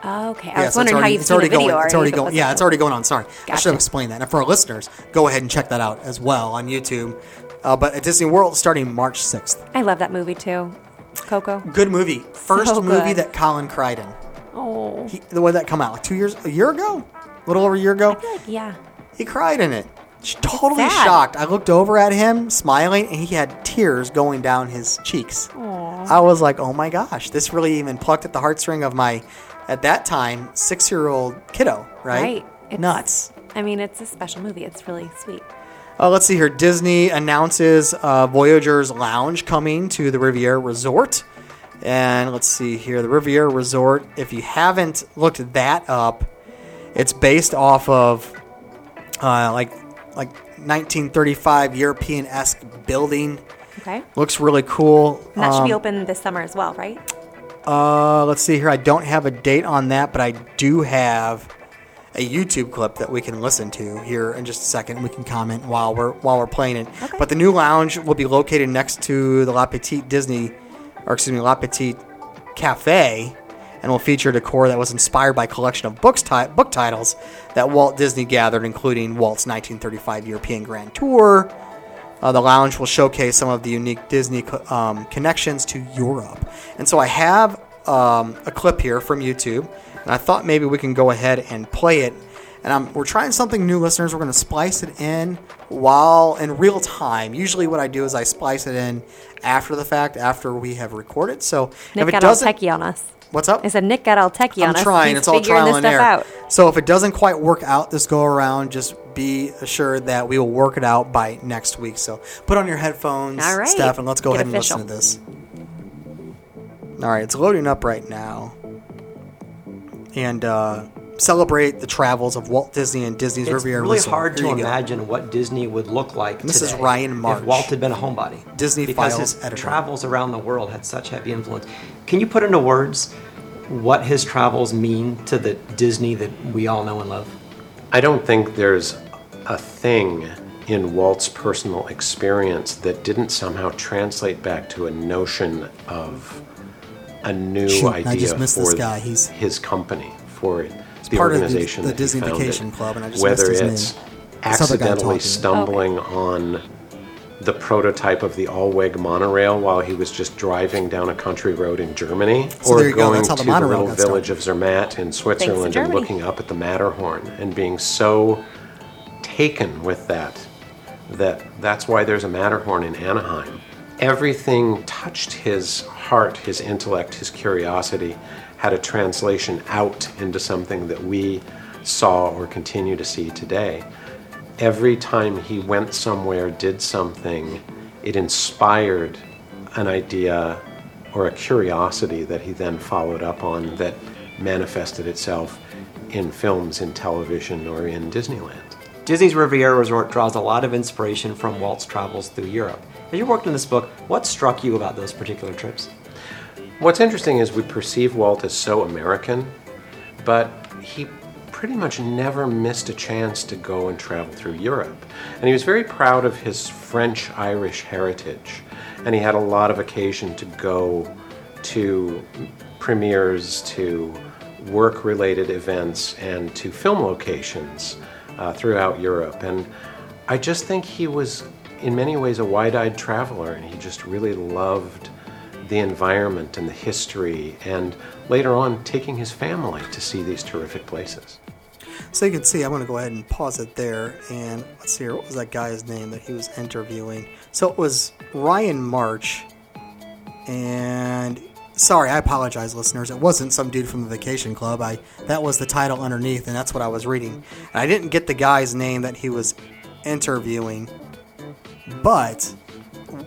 oh, okay. I Yeah, was so wondering already, how you've it's seen already video. going. It's already going. Yeah, it's already going on. Sorry, I should Gotcha. have explained that. And for our listeners, go ahead and check that out as well on YouTube. Uh, but at Disney World, starting March 6th. I love that movie too. Coco. Good movie. First So movie good. that Colin cried in. Oh. He, the way that come out, like two years, a year ago, a little over a year ago. Like, yeah. He cried in it. Sh- Totally shocked. I looked over at him, smiling, and he had tears going down his cheeks. Aww. I was like, "Oh my gosh, this really even plucked at the heartstring of my, at that time, six-year-old kiddo." Right? Right. It's- Nuts. I mean, it's a special movie. It's really sweet. Uh, let's see here. Disney announces uh, Voyager's Lounge coming to the Riviera Resort. And let's see here. The Riviera Resort, if you haven't looked that up, it's based off of uh, like like 1935 European esque building. Okay. Looks really cool. And that should be Um, open this summer as well, right? uh, let's see here. I don't have a date on that, but I do have a YouTube clip that we can listen to here in just a second. We can comment while we're while we're playing it. Okay. But the new lounge will be located next to the La Petite Disney, or excuse me, La Petite Cafe, and will feature decor that was inspired by a collection of books ti- book titles that Walt Disney gathered, including Walt's 1935 European Grand Tour. Uh, the lounge will showcase some of the unique Disney um, connections to Europe. And so I have um, a clip here from YouTube, and I thought maybe we can go ahead and play it. And I'm, we're trying something new, listeners. We're going to splice it in while in real time. Usually, what I do is I splice it in after the fact, after we have recorded. So Nick if it got doesn't, techie on us. what's up? I said Nick got all techie on us. I'm trying. He's it's all trial and error. out. So if it doesn't quite work out this go around, just be assured that we will work it out by next week. So put on your headphones, All right. Steph, and let's go Get ahead and listen to this. All right, it's loading up right now, and uh, celebrate the travels of Walt Disney and Disney's River. It's Riviera really Resort. hard Here to you go. imagine what Disney would look like And this is Ryan March. if Walt had been a homebody. Disney because Files his editor. travels around the world had such heavy influence. Can you put into words what his travels mean to the Disney that we all know and love? I don't think there's a thing in Walt's personal experience that didn't somehow translate back to a notion of a new Shoot, I idea just missed for this guy. He's- his company, for the part of the- organization the that Disney he founded. Vacation Club, and I just Whether missed his it's name. This other guy accidentally talking. stumbling on the prototype of the Alweg monorail while he was just driving down a country road in Germany, So or there you go, going the to the little got started. village of Zermatt in Switzerland and looking up at the Matterhorn and being so taken with that that that's why there's a Matterhorn in Anaheim. Everything touched his heart, his intellect, his curiosity, had a translation out into something that we saw or continue to see today. Every time he went somewhere, did something, it inspired an idea or a curiosity that he then followed up on that manifested itself in films, in television, or in Disneyland. Disney's Riviera Resort draws a lot of inspiration from Walt's travels through Europe. As you worked on this book, what struck you about those particular trips? What's interesting is we perceive Walt as so American, but he pretty much never missed a chance to go and travel through Europe. And he was very proud of his French Irish heritage, and he had a lot of occasion to go to premieres, to work related events, and to film locations uh, throughout Europe. And I just think he was, in many ways, a wide eyed traveler, and he just really loved the environment and the history, and later on taking his family to see these terrific places. So you can see, I'm going to go ahead and pause it there. And let's see here, what was that guy's name that he was interviewing? So it was Ryan March. And sorry, I apologize, listeners. It wasn't some dude from the Vacation Club. I that was the title underneath, and that's what I was reading. And I didn't get the guy's name that he was interviewing, but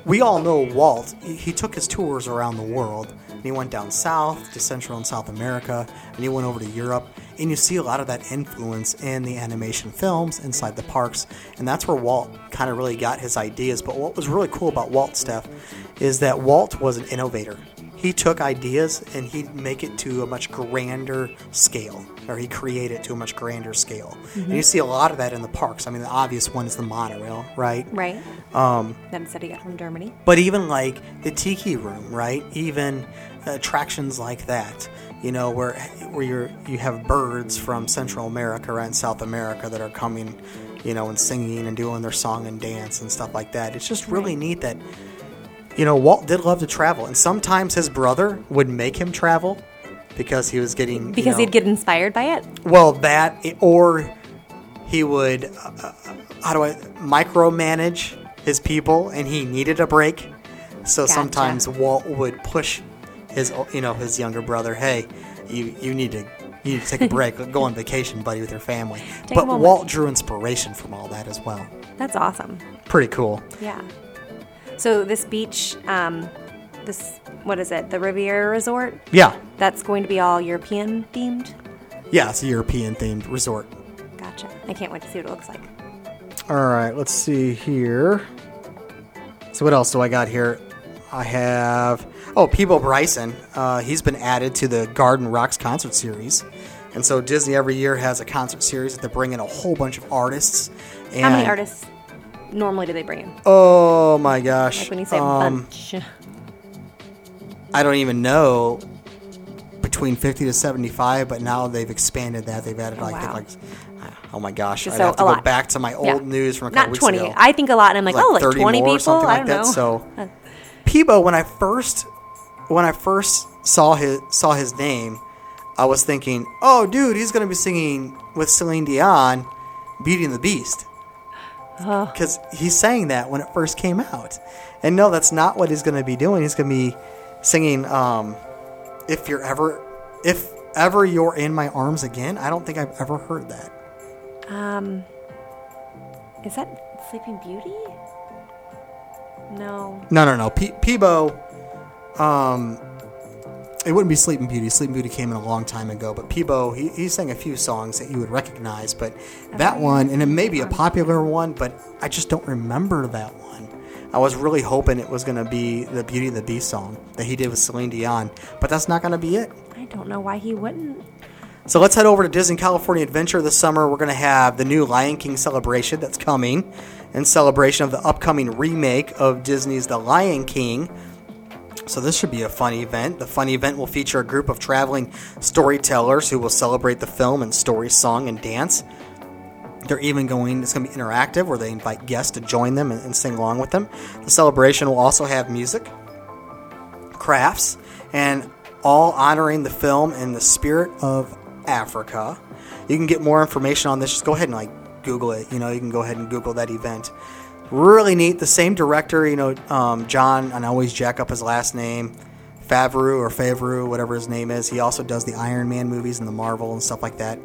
we all know Walt. He took his tours around the world. And he went down south to Central and South America, and he went over to Europe. And you see a lot of that influence in the animation films inside the parks, and that's where Walt kind of really got his ideas. But what was really cool about Walt, stuff is that Walt was an innovator. He took ideas and he'd make it to a much grander scale, or he create it to a much grander scale. And you see a lot of that in the parks. I mean, the obvious one is the monorail, right? Right. Um, that instead he got from Germany. But even like the Tiki Room, right? Even attractions like that, you know, where where you're you have birds from Central America and South America that are coming, you know, and singing and doing their song and dance and stuff like that. It's just really neat that, you know, Walt did love to travel, and sometimes his brother would make him travel because he was getting you Because know- he'd get inspired by it. well, that or he would uh, uh, how do I micromanage his people, and he needed a break. So Gotcha. sometimes Walt would push his you know his younger brother, hey, you you need to. You need to take a break. Go on vacation, buddy, with your family. Take but. Walt drew inspiration from all that as well. That's awesome. Pretty cool. Yeah. So this beach, um, this what is it? The Riviera Resort. Yeah, That's going to be all European themed. yeah, it's a European themed resort. Gotcha. I can't wait to see what it looks like. All right, let's see here. So what else do I got here? I have oh Peabo Bryson. Uh, he's been added to the Garden Rocks concert series, and so Disney every year has a concert series that they bring in a whole bunch of artists. And, How many artists normally do they bring in? Oh my gosh! Like when you say Um, bunch. I don't even know between fifty to seventy-five, but now they've expanded that. They've added like, wow. like oh my gosh! I'd So, have to go lot. back to my old Yeah. news from a couple Not weeks 20. ago. I think a lot, and I'm like, oh, like 30 20 more or people? something I like that. know. So Peabo, when I first when I first saw his saw his name, I was thinking, oh, dude, he's gonna be singing with Celine Dion, Beauty and the Beast, because he's saying that when it first came out. And no, that's not what he's gonna be doing. He's gonna be singing, um, "If You're Ever, If Ever You're in My Arms Again." I don't think I've ever heard that. Um, is that Sleeping Beauty? No. No, no, no. Peabo, um, it wouldn't be Sleeping Beauty. Sleeping Beauty came in a long time ago, but Peabo he, he sang a few songs that you would recognize. But that one, and it may be a popular one, but I just don't remember that one. I was really hoping it was going to be the Beauty and the Beast song that he did with Celine Dion, but that's not going to be it. I don't know why he wouldn't. So let's head over to Disney California Adventure this summer. We're going to have the new Lion King celebration that's coming in celebration of the upcoming remake of Disney's The Lion King. So this should be a fun event. The fun event will feature a group of traveling storytellers who will celebrate the film and story, song, and dance. They're even going, it's going to be interactive where they invite guests to join them and, and sing along with them. The celebration will also have music, crafts, and all honoring the film and the spirit of Africa. You can get more information on this. Just go ahead and like Google it. You know, you can go ahead and Google that event. Really neat. The same director, you know, um, John, and I always jack up his last name, Favreau or Favreau, whatever his name is. He also does the Iron Man movies and the Marvel and stuff like that.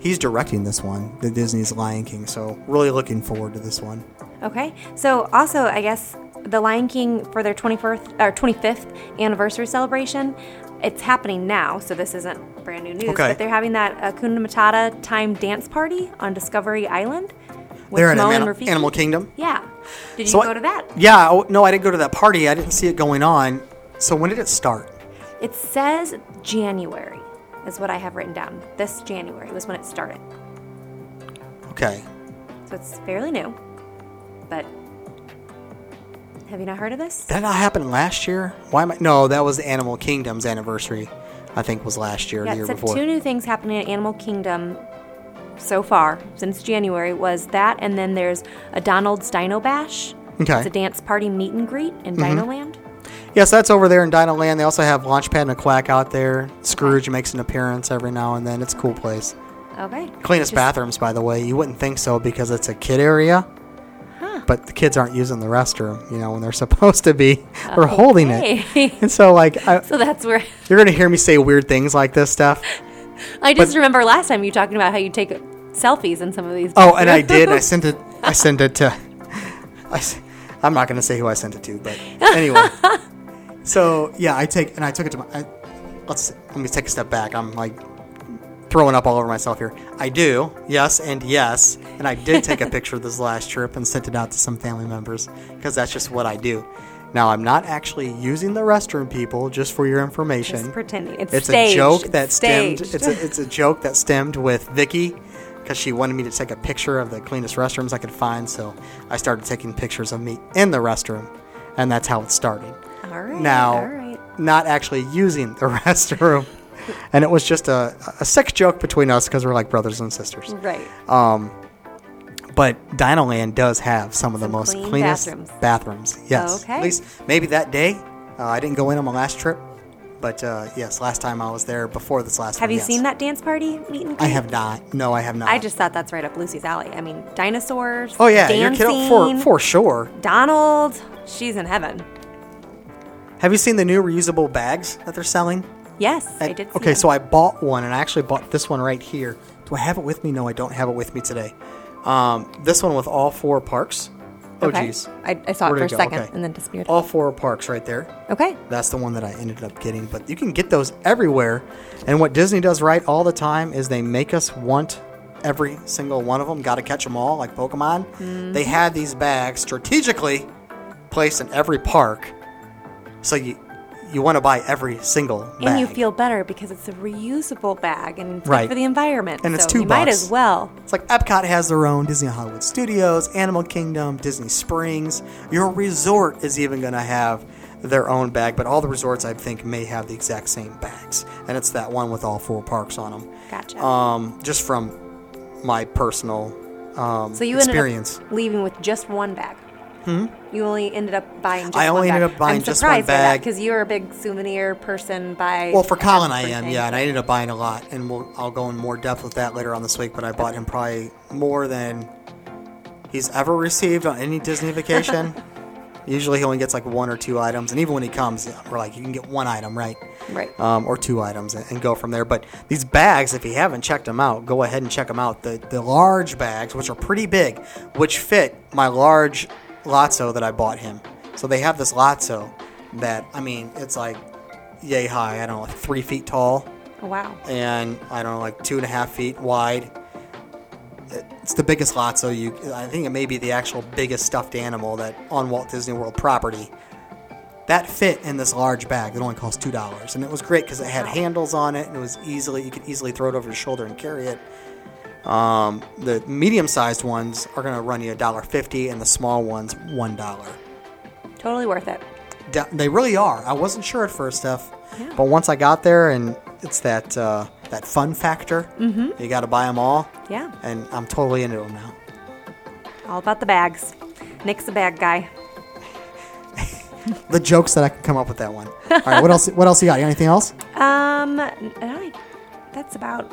He's directing this one, the Disney's Lion King. So really looking forward to this one. Okay. So also, I guess the Lion King for their 21st or 25th anniversary celebration, it's happening now. So this isn't brand new news, Okay. but they're having that Hakuna Matata time dance party on Discovery Island. With They're in Timon Animal, Animal Kingdom. Yeah. Did you So go I- to that? Yeah. oh, No, I didn't go to that party. I didn't see it going on. So when did it start? It says January is what I have written down. This January was when it started. Okay. So it's fairly new. But have you not heard of this? That not happen last year? Why am I? No, that was the Animal Kingdom's anniversary. I think was last year, Yeah, the year before. two new things happening at Animal Kingdom so far since January was that, and then there's a Donald's Dino Bash. Okay. Mm-hmm. It's a dance party meet and greet in Dino Land. Yes, that's over there in Dino Land. They also have Launchpad McQuack out there. Scrooge makes an appearance every now and then. It's a cool place. Okay. Cleanest Just- bathrooms, by the way. You wouldn't think so because it's a kid area. But the kids aren't using the restroom, you know, when they're supposed to be. They're holding it. And so, like, I, so that's where you're going to hear me say weird things like this stuff. I just But- remember last time you talking about how you take selfies in some of these. Oh, and I did. I sent it. I sent it to. I, am not going to say who I sent it to, but anyway. so yeah, I take and I took it to my. I, let's let me take a step back. I'm like throwing up all over myself here. I do, yes, and yes, and I did take a picture of this last trip and sent it out to some family members because that's just what I do. Now I'm not actually using the restroom, people. Just for your information, Just pretending. It's it's staged. a joke that stemmed. It's a, it's a joke that stemmed with Vicky because she wanted me to take a picture of the cleanest restrooms I could find. So I started taking pictures of me in the restroom, and that's how it started. All right. now, all right. not actually using the restroom, and it was just a, a sick joke between us because we're like brothers and sisters. Right. Um, But Dinoland does have some of the most clean cleanest bathrooms. bathrooms. Yes, Okay. at least maybe that day. Uh, I didn't go in on my last trip, but uh, yes, last time I was there before this last. Time. Have one, you yes. seen that dance party meet and I have not. No, I have not. I just thought that's right up Lucy's alley. I mean, dinosaurs. Oh yeah, dancing, your kiddo for for sure. Donald. She's in heaven. Have you seen the new reusable bags that they're selling? Yes, I did. See okay, them. so I bought one, and I actually bought this one right here. Do I have it with me? No, I don't have it with me today. Um, this one with all four parks. Oh, okay. geez. I, I saw Where'd it for a second Okay. and then disappeared. All four parks right there. Okay. That's the one that I ended up getting. But you can get those everywhere. And what Disney does right all the time is they make us want every single one of them. Got to catch them all, like Pokemon. Mm-hmm. They had these bags strategically placed in every park. So you you want to buy every single bag. And you feel better because it's a reusable bag and it's Right. good for the environment. And it's so two you might as well. It's like Epcot has their own Disney Hollywood Studios, Animal Kingdom, Disney Springs. Your resort is even going to have their own bag, but all the resorts I think may have the exact same bags, and it's that one with all four parks on them. Gotcha. Um, just from my personal um, so you experience. ended up leaving with just one bag. Hmm? You only ended up buying just I only ended up buying I'm just one bag. because you're a big souvenir person by Well, for Colin, I am, yeah, and I ended up buying a lot, and we'll, I'll go in more depth with that later on this week. But I bought him probably more than he's ever received on any Disney vacation. Usually, he only gets like one or two items, and even when he comes, we're like, you can get one item, right? Right. Um, or two items, and, and go from there. But these bags, if you haven't checked them out, go ahead and check them out. The the large bags, which are pretty big, which fit my large Lotso that I bought him. So they have this Lotso that I mean, it's like yay high. I don't know, like three feet tall, Oh, wow. and I don't know, like two and a half feet wide. It's the biggest lot, so you. I think it may be the actual biggest stuffed animal that on Walt Disney World property. That fit in this large bag. It only cost two dollars, and it was great because it had handles on it, and it was easily you could easily throw it over your shoulder and carry it. Um, the medium-sized ones are going to run you a dollar fifty, and the small ones one dollar. Totally worth it. Da- They really are. I wasn't sure at first, Steph, but once I got there, and it's that uh, that fun factor. Mm-hmm. You got to buy them all, Yeah. and I'm totally into them now. All about the bags. Nick's the bag guy. The jokes that I can come up with that one. All right, what else? What else you got? You got anything else? Um, I, that's about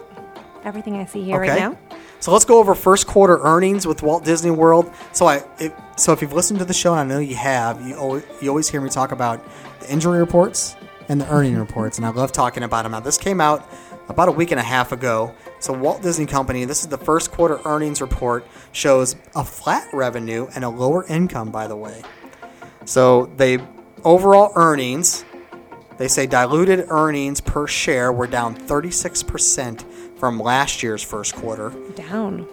everything I see here right now. So let's go over first quarter earnings with Walt Disney World. So I, if, so if you've listened to the show, and I know you have, you always, you always hear me talk about the injury reports and the earning reports, and I love talking about them. Now this came out about a week and a half ago. So Walt Disney Company, this is the first quarter earnings report, shows a flat revenue and a lower income. By the way, so they overall earnings they say diluted earnings per share were down 36% from last year's first quarter. Down.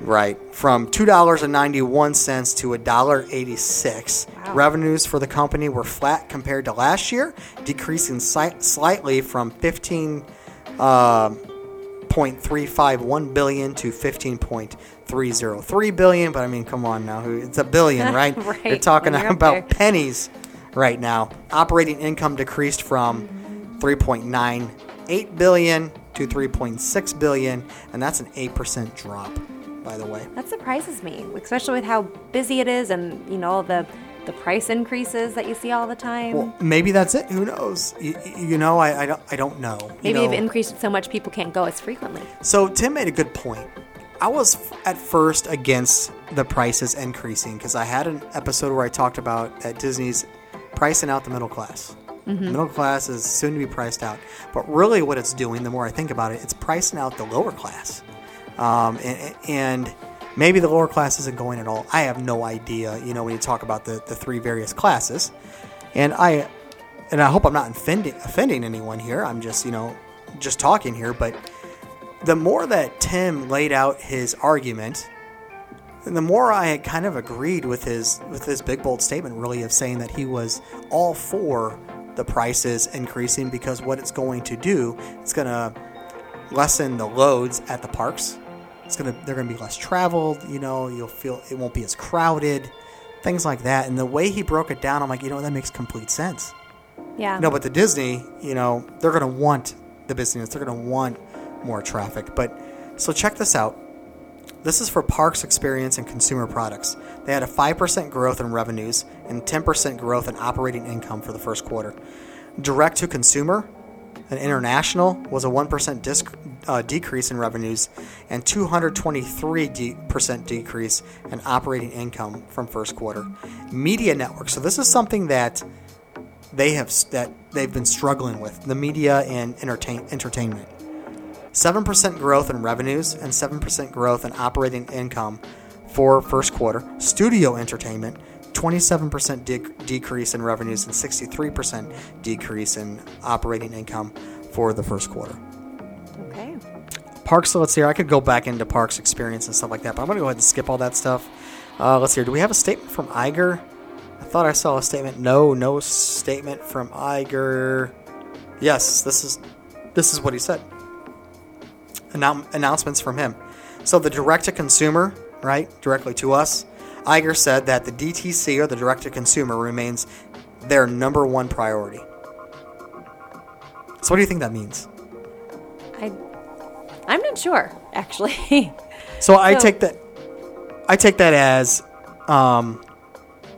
Right. From $2.91 to $1.86. Wow. Revenues for the company were flat compared to last year, decreasing si- slightly from 15 uh, 0.351 billion to 15.303 billion, but I mean, come on now, it's a billion, right? Right, You're talking you're about pennies right now. Operating income decreased from 3.98 billion to 3.6 billion, and that's an 8% drop, by the way. That surprises me, especially with how busy it is and, you know, all the, the price increases that you see all the time. Well, maybe that's it. Who knows? You, you know, I, I, don't, I don't know. You Maybe know, they've increased it so much people can't go as frequently. So Tim made a good point. I was f- at first against the prices increasing because I had an episode where I talked about that Disney's pricing out the middle class. Middle class is soon to be priced out, but really, what it's doing, the more I think about it, it's pricing out the lower class, um, and, and maybe the lower class isn't going at all. I have no idea. You know, when you talk about the the three various classes, and I and I hope I'm not offending offending anyone here. I'm just you know just talking here, but the more that Tim laid out his argument, and the more I kind of agreed with his with his big bold statement, really of saying that he was all for the prices increasing because what it's going to do, it's going to lessen the loads at the parks. It's gonna they're gonna be less traveled. You know, you'll feel it won't be as crowded, things like that. And the way he broke it down, I'm like, you know, that makes complete sense. Yeah. No, but the Disney, you know, they're going to want the business. They're going to want more traffic. But so check this out. This is for Parks Experience and Consumer Products. They had a 5% growth in revenues and 10% growth in operating income for the first quarter. Direct to consumer and international was a 1% disc, uh, decrease in revenues and 223% decrease in operating income from first quarter. Media network. So this is something that they have that they've been struggling with the media and entertain, entertainment. Seven percent growth in revenues and seven percent growth in operating income for first quarter. Studio entertainment, twenty-seven percent decrease in revenues and sixty-three percent decrease in operating income for the first quarter. Okay. Parks. Let's see. here. I could go back into parks experience and stuff like that, but I'm going to go ahead and skip all that stuff. Uh, let's see. here. Do we have a statement from Iger? I thought I saw a statement. No, no statement from Iger. Yes, this is this is what he said. Annou- announcements from him. So the direct to consumer, right, directly to us. Iger said that the DTC or the direct to consumer remains their number one priority. So what do you think that means? I, I'm not sure, actually. So I take that. I take that as um,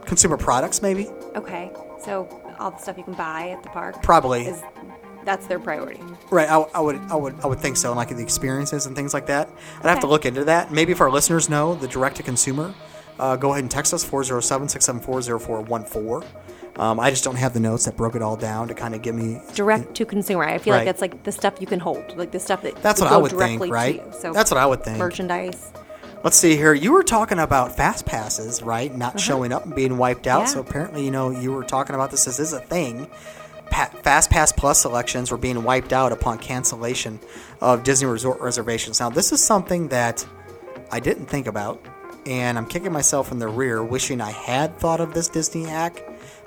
consumer products, maybe. okay. So all the stuff you can buy at the park Probably. is that's their priority. Right. I, I would. I would. I would think so. And like the experiences and things like that. I'd have to look into that. Maybe if our listeners know the direct to consumer, uh, go ahead and text us 407-674-0414. Um, I just don't have the notes that broke it all down to kind of give me. Direct to consumer. I feel Right. like it's like the stuff you can hold, like the stuff that That's what I would think, right? you. So That's what I would think. Merchandise. Let's see here. You were talking about fast passes, right? Not showing up and being wiped out. Uh-huh. Yeah. So apparently, you know, you were talking about this. This is a thing. Pa- Fast Pass Plus selections were being wiped out upon cancellation of Disney Resort reservations. Now, this is something that I didn't think about, and I'm kicking myself in the rear, wishing I had thought of this Disney hack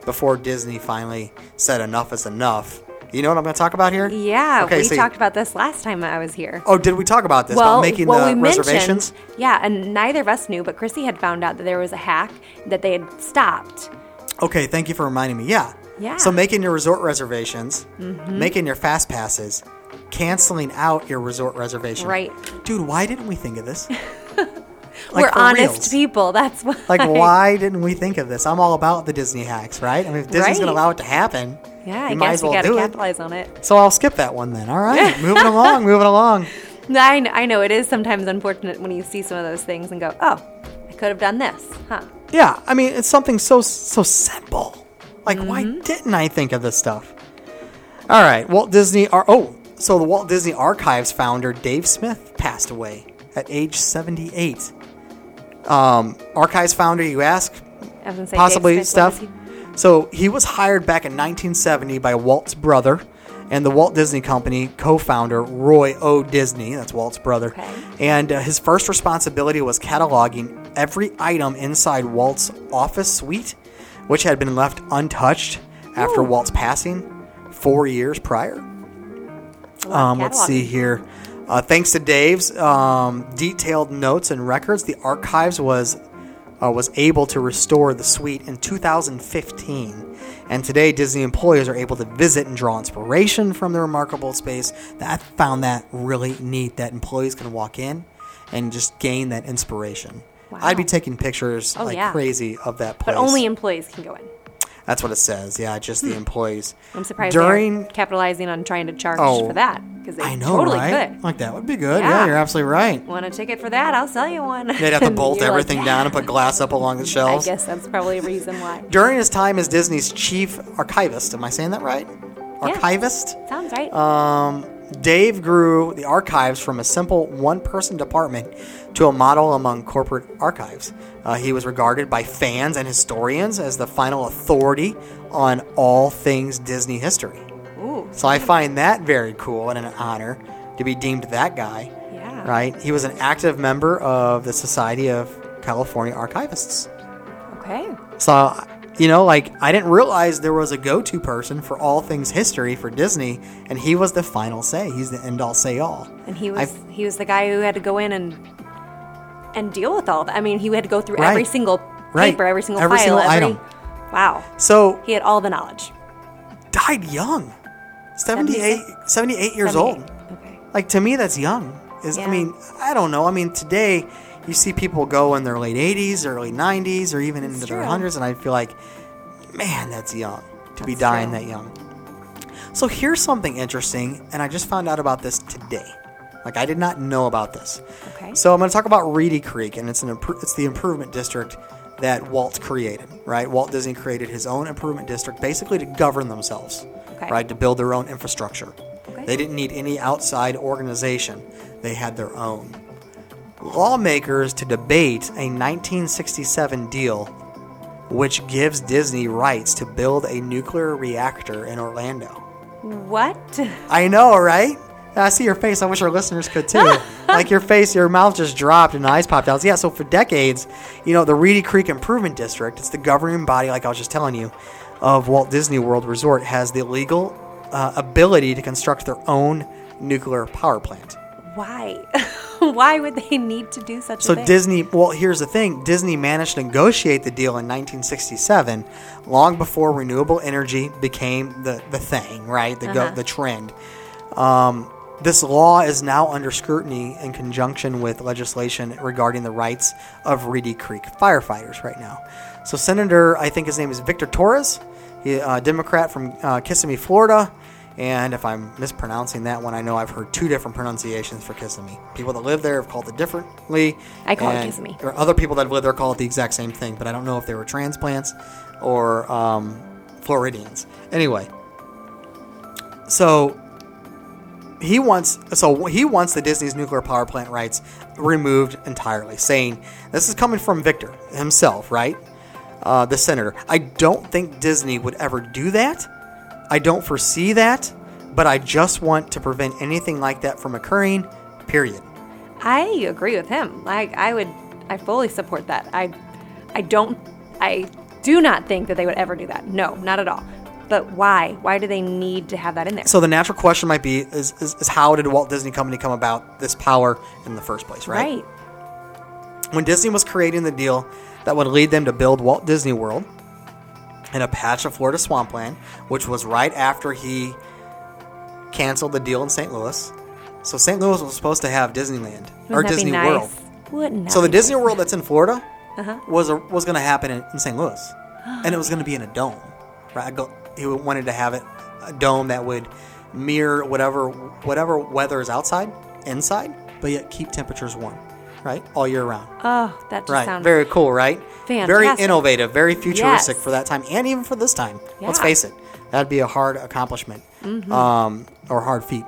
before Disney finally said enough is enough. You know what I'm going to talk about here? Yeah, Okay, we so- talked about this last time I was here. Oh, did we talk about this well, about making well, the we reservations? yeah, and neither of us knew, but Chrissy had found out that there was a hack that they had stopped. Okay, thank you for reminding me. Yeah. Yeah. So making your resort reservations, mm-hmm. making your fast passes, canceling out your resort reservation. Right. Dude, why didn't we think of this? We're honest reals. people. That's why. Like, why didn't we think of this? I'm all about the Disney hacks, right? I mean, if Disney's going to allow it to happen, Yeah, I guess as well we got to do it. on it. So I'll skip that one then. All right, moving along, moving along. I, I know it is sometimes unfortunate when you see some of those things and go, oh, I could have done this, huh? Yeah, I mean, it's something so so simple. Like, why Mm-hmm. didn't I think of this stuff? All right, Walt Disney. Ar- oh, so the Walt Disney Archives founder Dave Smith passed away at age 78. Um, Archives founder, you ask, I was gonna say possibly Smith, stuff. was So he was hired back in 1970 by Walt's brother and the Walt Disney Company co-founder Roy O. Disney. That's Walt's brother. Okay. And uh, his first responsibility was cataloging every item inside Walt's office suite, which had been left untouched after Ooh. Walt's passing four years prior. Um, let's see here. Uh, thanks to Dave's um, detailed notes and records, the archives was uh, was able to restore the suite in 2015. And today, Disney employees are able to visit and draw inspiration from the remarkable space. I found that really neat. That employees can walk in and just gain that inspiration. Wow. I'd be taking pictures Oh, like yeah. crazy of that place. But only employees can go in. That's what it says. Yeah, just the employees. I'm surprised during capitalizing on trying to charge Oh, for that because I know, totally right? could. Like that would be good. Yeah, Yeah. you're absolutely right. Want a ticket for that? I'll sell you one. They'd have to bolt you're like, everything down and put glass up along the shelves. I guess that's probably a reason why. During his time as Disney's chief archivist, am I saying that right? Archivist? Sounds right. Um, Dave grew the archives from a simple one person department to a model among corporate archives. Uh, he was regarded by fans and historians as the final authority on all things Disney history. Ooh, So I find that very cool and an honor to be deemed that guy. Yeah. Right? He was an active member of the Society of California Archivists. okay. So, you know, like I didn't realize there was a go-to person for all things history for Disney, and he was the final say. He's the end-all, say-all. And he was I've- he was the guy who had to go in and and deal with all that. I mean, he had to go through Right. every single Right. paper, every single Every file, single every item. Wow. So He had all the knowledge. died young, 78, 78 years 78. old. Okay. Like to me, that's young. Is I mean, I don't know. I mean, today you see people go in their late 80s, early 90s, or even into their hundreds, and I feel like, man, that's young to be dying true. that young. So here's something interesting, and I just found out about this today. Like I did not know about this. Okay. So I'm going to talk about Reedy Creek, and it's an impro- it's the improvement district that Walt created. Right, Walt Disney created his own improvement district, basically to govern themselves. Okay. Right, to build their own infrastructure. Okay. They didn't need any outside organization. They had their own. Lawmakers to debate a 1967 deal which gives Disney rights to build a nuclear reactor in Orlando. What? I know, right? I see your face. I wish our listeners could too. like your face, your mouth just dropped and eyes popped out. Yeah, so for decades, you know, the Reedy Creek Improvement District, it's the governing body, like I was just telling you, of Walt Disney World Resort, has the legal uh, ability to construct their own nuclear power plant. Why? Why would they need to do such So a thing? So Disney, well, here's the thing: Disney managed to negotiate the deal in 1967, long before renewable energy became the, the thing, right? The go, Uh-huh. the trend. Um, this law is now under scrutiny in conjunction with legislation regarding the rights of Reedy Creek firefighters right now. So Senator, I think his name is Victor Torres, a Democrat from uh, Kissimmee, Florida. And if I'm mispronouncing that one, I know I've heard two different pronunciations for Kissimmee. People that live there have called it differently. I call it Kissimmee. There are other people that live there call it the exact same thing, but I don't know if they were transplants or um, Floridians. Anyway, so he wants so he wants the Disney's nuclear power plant rights removed entirely, saying this is coming from Victor himself, right? Uh, the senator. I don't think Disney would ever do that, I don't foresee that, but I just want to prevent anything like that from occurring. Period. I agree with him. Like I would, I fully support that. I, I don't, I do not think that they would ever do that. No, not at all. But why? Why do they need to have that in there? So the natural question might be: is, is, is how did Walt Disney Company come about this power in the first place? Right. right. when Disney was creating the deal that would lead them to build Walt Disney World in a patch of Florida swampland, which was right after he canceled the deal in St. Louis. So St. Louis was supposed to have Disneyland or Wouldn't be Disney nice? World. Wouldn't So the Disney nice? World that's in Florida Uh-huh. was a, was going to happen in, in St. Louis, and it was going to be in a dome. Right? I go- He wanted to have it a dome that would mirror whatever whatever weather is outside, inside, but yet keep temperatures warm, right, all year round. Oh, that just Right. sounds Very cool, right? Fantastic. Very innovative, very futuristic Yes. for that time, and even for this time. Let's face it, that'd be a hard accomplishment, Mhm. um, or hard feat.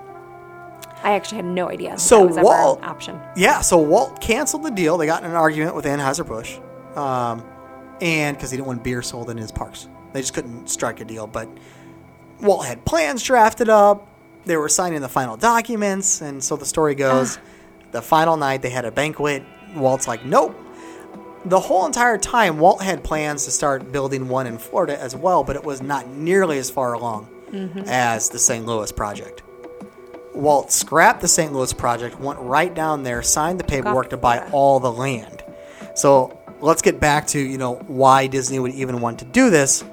I actually had no idea. So that Walt- option. Yeah, so Walt canceled the deal. They got in an argument with Anheuser Busch, um, and because he didn't want beer sold in his parks, they just couldn't strike a deal. But Walt had plans drafted up. They were signing the final documents, and so the story goes: the final night they had a banquet. Walt's like, "Nope." The whole entire time, Walt had plans to start building one in Florida as well, but it was not nearly as far along Mhm. as the St. Louis project. Walt scrapped the St. Louis project, went right down there, signed the paperwork to buy all the land. So let's get back to you know why Disney would even want to do this.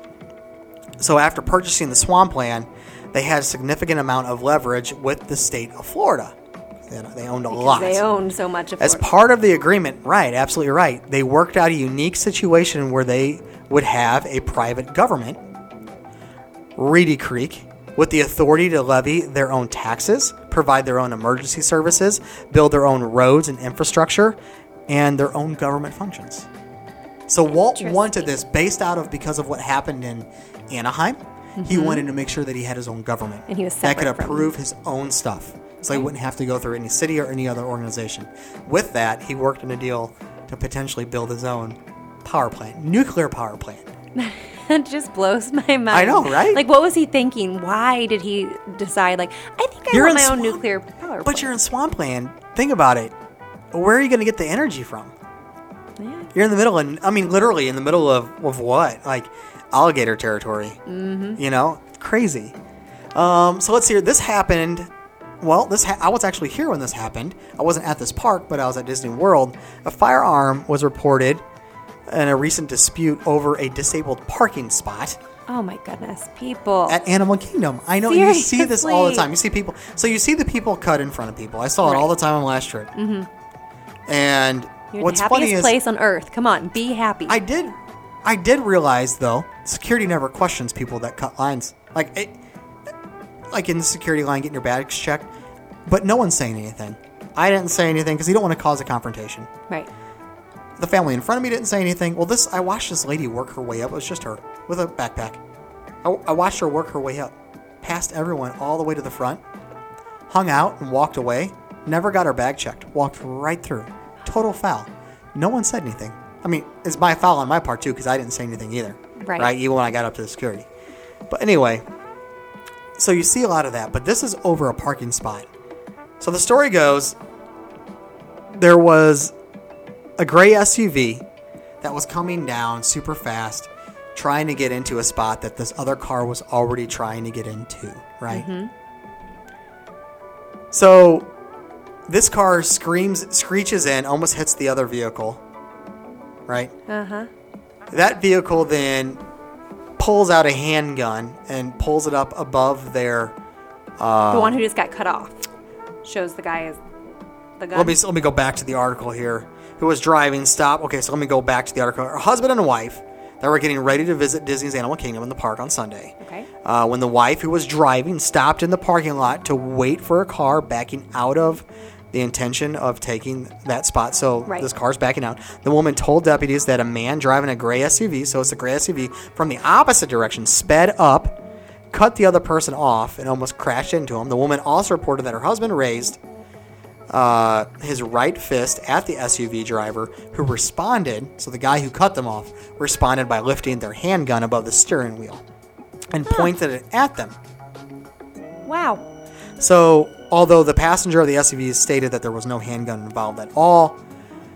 So after purchasing the swampland, they had a significant amount of leverage with the state of Florida. They, owned a Because lot. they own so much of As part of the agreement, right, absolutely right. They worked out a unique situation where they would have a private government, Reedy Creek, with the authority to levy their own taxes, provide their own emergency services, build their own roads and infrastructure, and their own government functions. So Walt wanted this based out of because of what happened in Anaheim. He Mhm. wanted to make sure that he had his own government And he was that could approve his own stuff, so he wouldn't have to go through any city or any other organization. With that, he worked in a deal to potentially build his own power plant, nuclear power plant. That just blows my mind. I know, right? Like, what was he thinking? Why did he decide? Like, I think I You're want my own nuclear power. Plant. But you're in swampland. Think about it. Where are you going to get the energy from? You're in the middle, and I mean, literally in the middle of, of what? Like alligator territory. Mhm. You know, crazy. Um, so let's hear. This happened. Well, this ha- I was actually here when this happened. I wasn't at this park, but I was at Disney World. A firearm was reported in a recent dispute over a disabled parking spot Oh my goodness, people! at Animal Kingdom. I know you see this all the time. You see people. So you see the people cut in front of people. I saw it all the time on last trip. Mm-hmm. And You're what's the funny happiest is place on earth. Come on, be happy. I did, I did realize though, security never questions people that cut lines. Like, it, like in the security line, getting your bags checked, but no one's saying anything. I didn't say anything because you don't want to cause a confrontation. Right. The family in front of me didn't say anything. Well, this I watched this lady work her way up. It was just her with a backpack. I, I watched her work her way up, past everyone all the way to the front, hung out and walked away. Never got her bag checked. Walked right through. Total foul. No one said anything. I mean, it's my foul on my part too because I didn't say anything either. Right. Right. Even when I got up to the security. But anyway, so you see a lot of that. But this is over a parking spot. So the story goes, there was a gray SUV that was coming down super fast, trying to get into a spot that this other car was already trying to get into, right? Mhm. So this car screams, screeches in, almost hits the other vehicle, right? Uh huh. That vehicle then pulls out a handgun and pulls it up above their. Uh, the one who just got cut off shows the guy is the gun. Let me let me go back to the article here. Who was driving? Stop. Okay, so let me go back to the article. A husband and wife that were getting ready to visit Disney's Animal Kingdom in the park on Sunday. Okay. Uh, when the wife, who was driving, stopped in the parking lot to wait for a car backing out of the intention of taking that spot. So Right. this car's backing out. The woman told deputies that a man driving a gray SUV, so it's a gray SUV, from the opposite direction, sped up, cut the other person off, and almost crashed into him. The woman also reported that her husband raised uh, his right fist at the SUV driver, who responded. So the guy who cut them off responded by lifting their handgun above the steering wheel. and pointed it at them. Wow. So, although the passenger of the SUV stated that there was no handgun involved at all,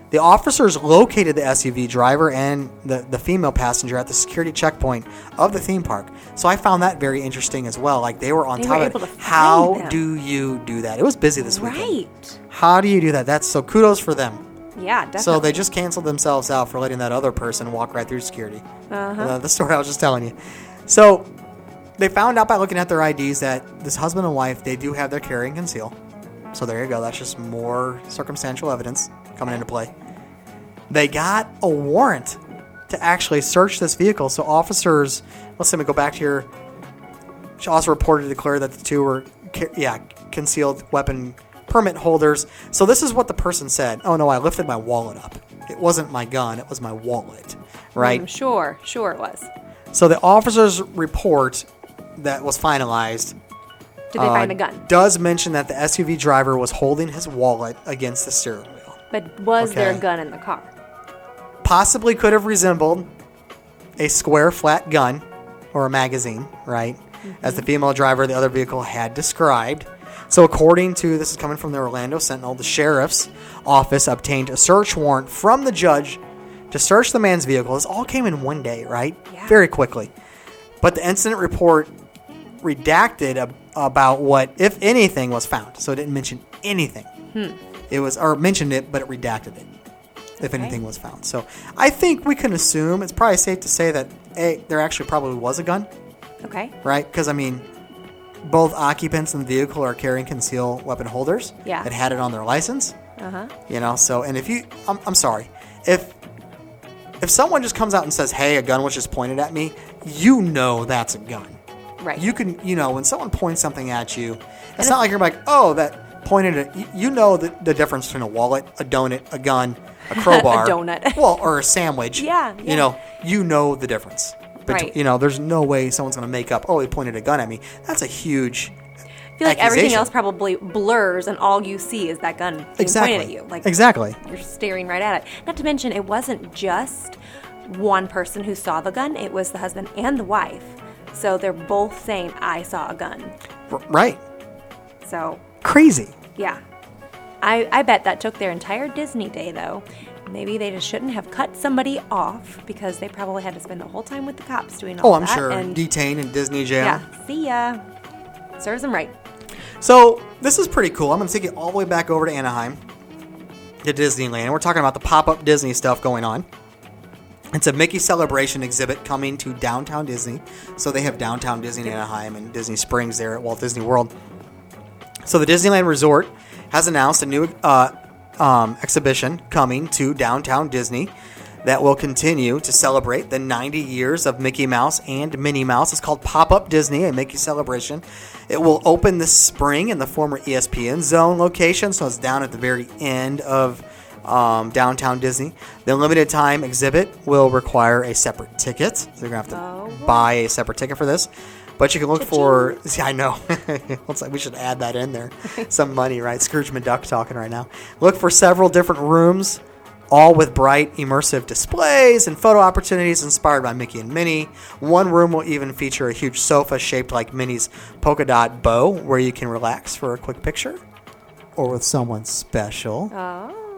the officers located the SUV driver and the, the female passenger at the security checkpoint of the theme park. So I found that very interesting as well. Like they were on They top were of it. How them. do you do that? It was busy this weekend. Right. How do you do that? That's so kudos for them. Yeah, definitely. So they just canceled themselves out for letting that other person walk right through security. Uh, the story I was just telling you. So they found out by looking at their IDs that this husband and wife they do have their carry and conceal. So there you go. That's just more circumstantial evidence coming into play. They got a warrant to actually search this vehicle. So officers, let's say we go back here. She also reported to declare that the two were, yeah, concealed weapon permit holders. So this is what the person said. Oh no, I lifted my wallet up. It wasn't my gun. It was my wallet. Right. Mm, sure, sure it was. So the officer's report that was finalized Did they uh, find a gun? does mention that the SUV driver was holding his wallet against the steering wheel. But was there okay. a gun in the car? Possibly could have resembled a square flat gun or a magazine, right? As the female driver of the other vehicle had described. So, according to this is coming from the Orlando Sentinel, the sheriff's office obtained a search warrant from the judge to search the man's vehicle. This all came in one day, right? Yeah. Very quickly. But the incident report redacted ab- about what, if anything, was found. So it didn't mention anything. It was, or mentioned it, but it redacted it. If anything was found. So I think we can assume it's probably safe to say that a there actually probably was a gun, Okay. right? Because I mean, both occupants in the vehicle are carrying concealed weapon holders Yeah. that had it on their license. Uh huh. You know, so and if you, I'm, I'm sorry, if if someone just comes out and says, "Hey, a gun was just pointed at me," you know that's a gun. Right. You can, you know, when someone points something at you, it's not like you're like, "Oh, that pointed at." you- You know the, the difference between a wallet, a donut, a gun, a crowbar, donut. well, or a sandwich. Yeah, yeah. You know, you know the difference. But Right. you know, there's no way someone's going to make up. Oh, he pointed a gun at me. That's a huge. I feel like everything accusation. else probably blurs, and all you see is that gun being Exactly. pointed at you. Like exactly. you're staring right at it. Not to mention, it wasn't just one person who saw the gun; it was the husband and the wife. So they're both saying, "I saw a gun." R- right. So Crazy. yeah, I I bet that took their entire Disney day though. Maybe they just shouldn't have cut somebody off because they probably had to spend the whole time with the cops doing all Oh, I'm that. sure. And Detained in Disney jail. yeah, see ya. Serves them right. So this is pretty cool. I'm going to take you all the way back over to Anaheim, to Disneyland. We're talking about the pop-up Disney stuff going on. It's a Mickey Celebration exhibit coming to downtown Disney. So they have downtown Disney Anaheim and Disney Springs there at Walt Disney World. So the Disneyland Resort has announced a new uh, um, exhibition coming to downtown Disney that will continue to celebrate the 90 years of Mickey Mouse and Minnie Mouse. It's called Pop Up Disney, a Mickey celebration. It will open this spring in the former ESPN Zone location, so it's down at the very end of um, downtown Disney. The limited time exhibit will require a separate ticket, so you're gonna have to Oh. buy a separate ticket for this. But you can look for. See, I know. Looks like we should add that in there. Some money, right? Scrooge McDuck talking right now. Look for several different rooms, all with bright, immersive displays and photo opportunities inspired by Mickey and Minnie. One room will even feature a huge sofa shaped like Minnie's polka dot bow, where you can relax for a quick picture, or with someone special.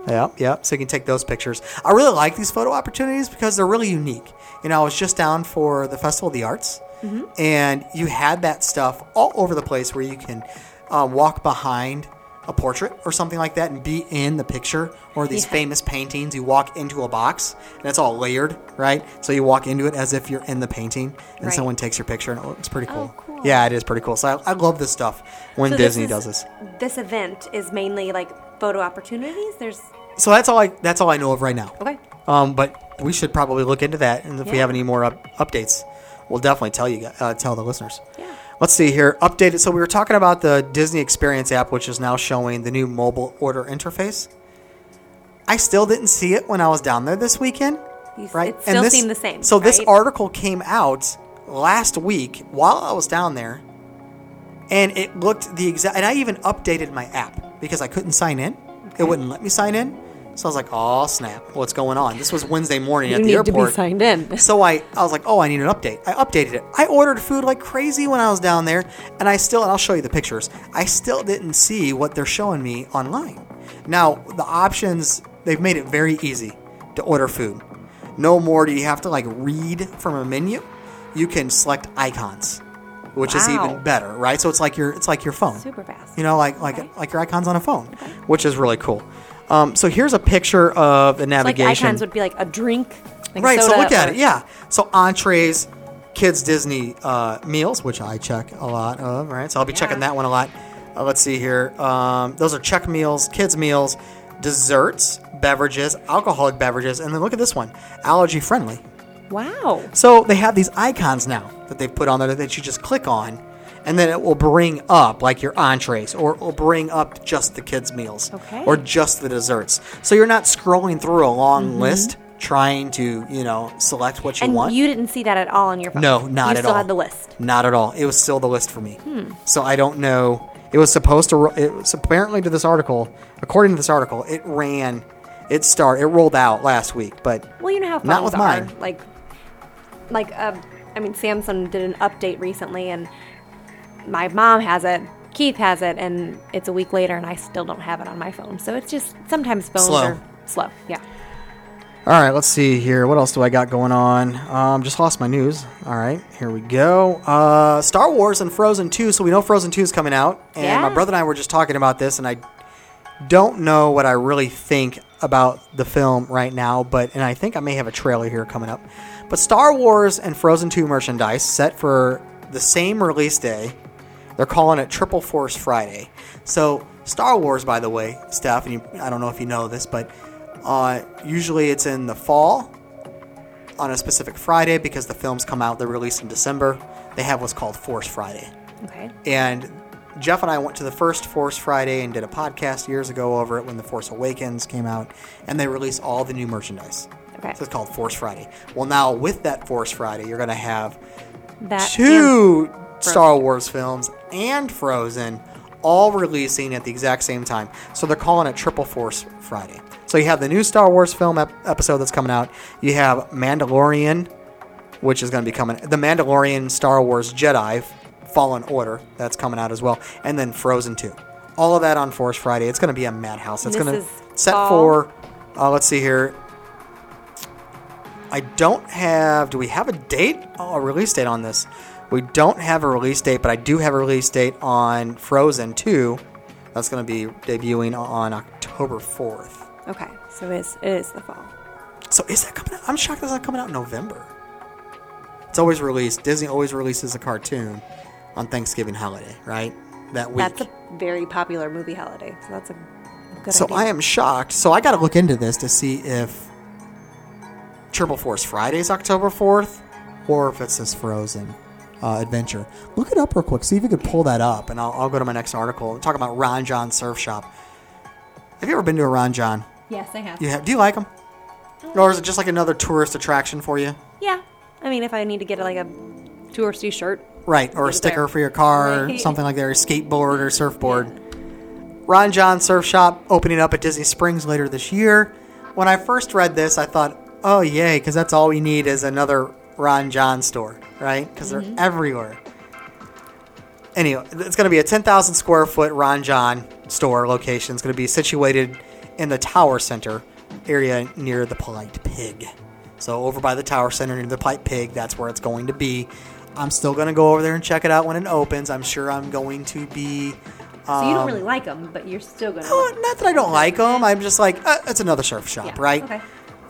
Yep, yep. So you can take those pictures. I really like these photo opportunities because they're really unique. You know, I was just down for the Festival of the Arts, and you had that stuff all over the place where you can uh, walk behind a portrait or something like that and be in the picture or these Yeah. famous paintings. You walk into a box and it's all layered, right? So you walk into it as if you're in the painting, and Right. someone takes your picture, and it's pretty cool. Oh, cool. Yeah, it is pretty cool. So I, I love this stuff when So this Disney is- does this. This event is mainly like photo opportunities. There's So that's all I that's all I know of right now. okay. Um, but we should probably look into that, and if we have any more up, updates, we'll definitely tell you, uh, tell the listeners. Yeah. Let's see here. Updated. So we were talking about the Disney Experience app, which is now showing the new mobile order interface. I still didn't see it when I was down there this weekend. You Right, It still this, seemed the same. So this article came out last week while I was down there, and it looked the exact. And I even updated my app because I couldn't sign in. It wouldn't let me sign in. So I was like, "Oh snap! What's going on?" This was Wednesday morning You at the need to airport. be signed in. So I, I was like, oh, I need an update. I updated it. I ordered food like crazy when I was down there, and I still, and I'll show you the pictures. I still didn't see what they're showing me online. Now the options they've made it very easy to order food. No more do you have to like read from a menu. You can select icons, which is even better, right? So it's like your it's like your phone. Super fast. You know, like like like your icons on a phone, which is really cool. Um, so here's a picture of the It's like navigation. icons would be like a drink. Like right. So look at it. Yeah. So entrees, kids Disney uh, meals, which I check a lot of. Right. So I'll be checking that one a lot. Uh, let's see here. Um, those are check meals, kids meals, desserts, beverages, alcoholic beverages, and then look at this one, allergy friendly. Wow. So they have these icons now that they've put on there that you just click on, and then it will bring up like your entrees, or it will bring up just the kids' meals, Okay. or just the desserts. So you're not scrolling through a long list trying to you know select what you And want. you didn't see that at all on your phone. no, not you at still all. had the list. Not at all. It was still the list for me. Hmm. So I don't know. It was supposed to. It was apparently to this article. According to this article, it ran. It start. It rolled out last week, but Well, you know how phones Not with are. mine. Like, like uh, I mean, Samsung did an update recently, and my mom has it. Keith has it, and it's a week later, and I still don't have it on my phone. So it's just sometimes phones Slow. are slow. Yeah. All right, let's see here. What else do I got going on? Um, just lost my news. All right, here we go. Uh, Star Wars and Frozen 2. So we know Frozen 2 is coming out. And my brother and I were just talking about this, and I don't know what I really think about the film right now, but, and I think I may have a trailer here coming up. But Star Wars and Frozen 2 merchandise set for the same release day. They're calling it Triple Force Friday. So Star Wars, by the way, Steph, and you, I don't know if you know this, but uh, usually it's in the fall on a specific Friday because the films come out. They're released in December. They have what's called Force Friday. Okay. And Jeff and I went to the first Force Friday and did a podcast years ago over it when The Force Awakens came out, and they released all the new merchandise. Okay. So it's called Force Friday. Well, now with that Force Friday, you're going to have That two Star Wars films and Frozen all releasing at the exact same time. So they're calling it Triple Force Friday. So you have the new Star Wars film ep- episode that's coming out. You have Mandalorian, which is going to be coming. The Mandalorian Star Wars Jedi Fallen Order that's coming out as well, and then Frozen 2. All of that on Force Friday. It's going to be a madhouse. It's going to set for. Uh, let's see here. I don't have. Do we have a date? Oh, a release date on this. We don't have a release date, but I do have a release date on Frozen 2. That's going to be debuting on October 4th. Okay. So it is, it is the fall. So is that coming out? I'm shocked that's not coming out in November. It's always released. Disney always releases a cartoon on Thanksgiving holiday, right? That week. That's a very popular movie holiday. So that's a good so idea. I am shocked. So I got to look into this to see if Triple Force Friday is October 4th or if it's this Frozen uh, adventure. Look it up real quick. See if you could pull that up, and I'll, I'll go to my next article. Talk about Ron Jon Surf Shop. Have you ever been to a Ron Jon? Yes, I have. You have, do you like them? Or is it just like another tourist attraction for you? Yeah. I mean, if I need to get like a touristy shirt, Right, or a sticker there. for your car, or something like that, or a skateboard or surfboard. Ron Jon Surf Shop opening up at Disney Springs later this year. When I first read this, I thought, oh, yay, because that's all we need is another Ron Jon store, right? Because they're mm-hmm. everywhere. Anyway, it's going to be a 10,000 square foot Ron Jon store location. It's going to be situated in the Town Center area near the Polite Pig. So over by the Town Center near the Polite Pig, that's where it's going to be. I'm still going to go over there and check it out when it opens. I'm sure I'm going to be. so you don't um, really like them, but you're still gonna. Oh, not that I don't like them. I'm just like, uh, it's another surf shop, Yeah, right? okay.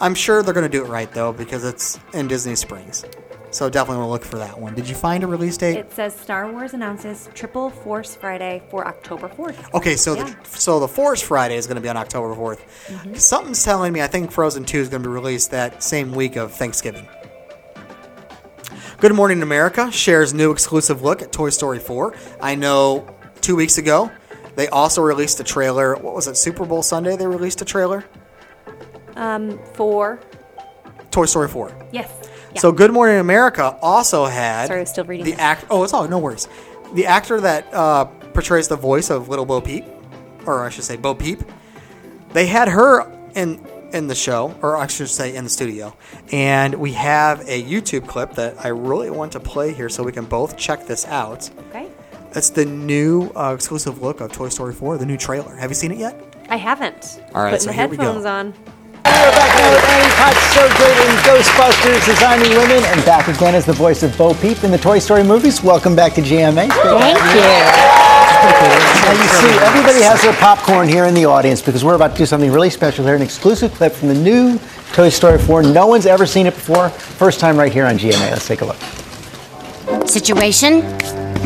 I'm sure they're going to do it right, though, because it's in Disney Springs. So definitely want to look for that one. Did you find a release date? It says Star Wars announces Triple Force Friday for October 4th. Okay, so Yeah. the so the Force Friday is going to be on October 4th. Mm-hmm. Something's telling me I think Frozen 2 is going to be released that same week of Thanksgiving. Good Morning America shares new exclusive look at Toy Story 4. I know 2 weeks ago they also released a trailer. What was it? Super Bowl Sunday they released a trailer? Um, for Toy Story 4. yes. Yeah. So Good Morning America also had Sorry, I was still reading the this. act. Oh, it's all no worries. The actor that uh, portrays the voice of Little Bo Peep, or I should say Bo Peep, they had her in in the show, or I should say in the studio, and we have a YouTube clip that I really want to play here so we can both check this out. Okay. It's the new uh, exclusive look of Toy Story 4, the new trailer. Have you seen it yet? I haven't. All right, Putting so the here we go. headphones on. We're back now with Annie Potts, so great in Ghostbusters, Designing Women, and back again as the voice of Bo Peep in the Toy Story movies. Welcome back to GMA. It's great to Thank have you. Now you see, everybody has their popcorn here in the audience because we're about to do something really special here, an exclusive clip from the new Toy Story 4. No one's ever seen it before. First time right here on GMA. Let's take a look. Situation?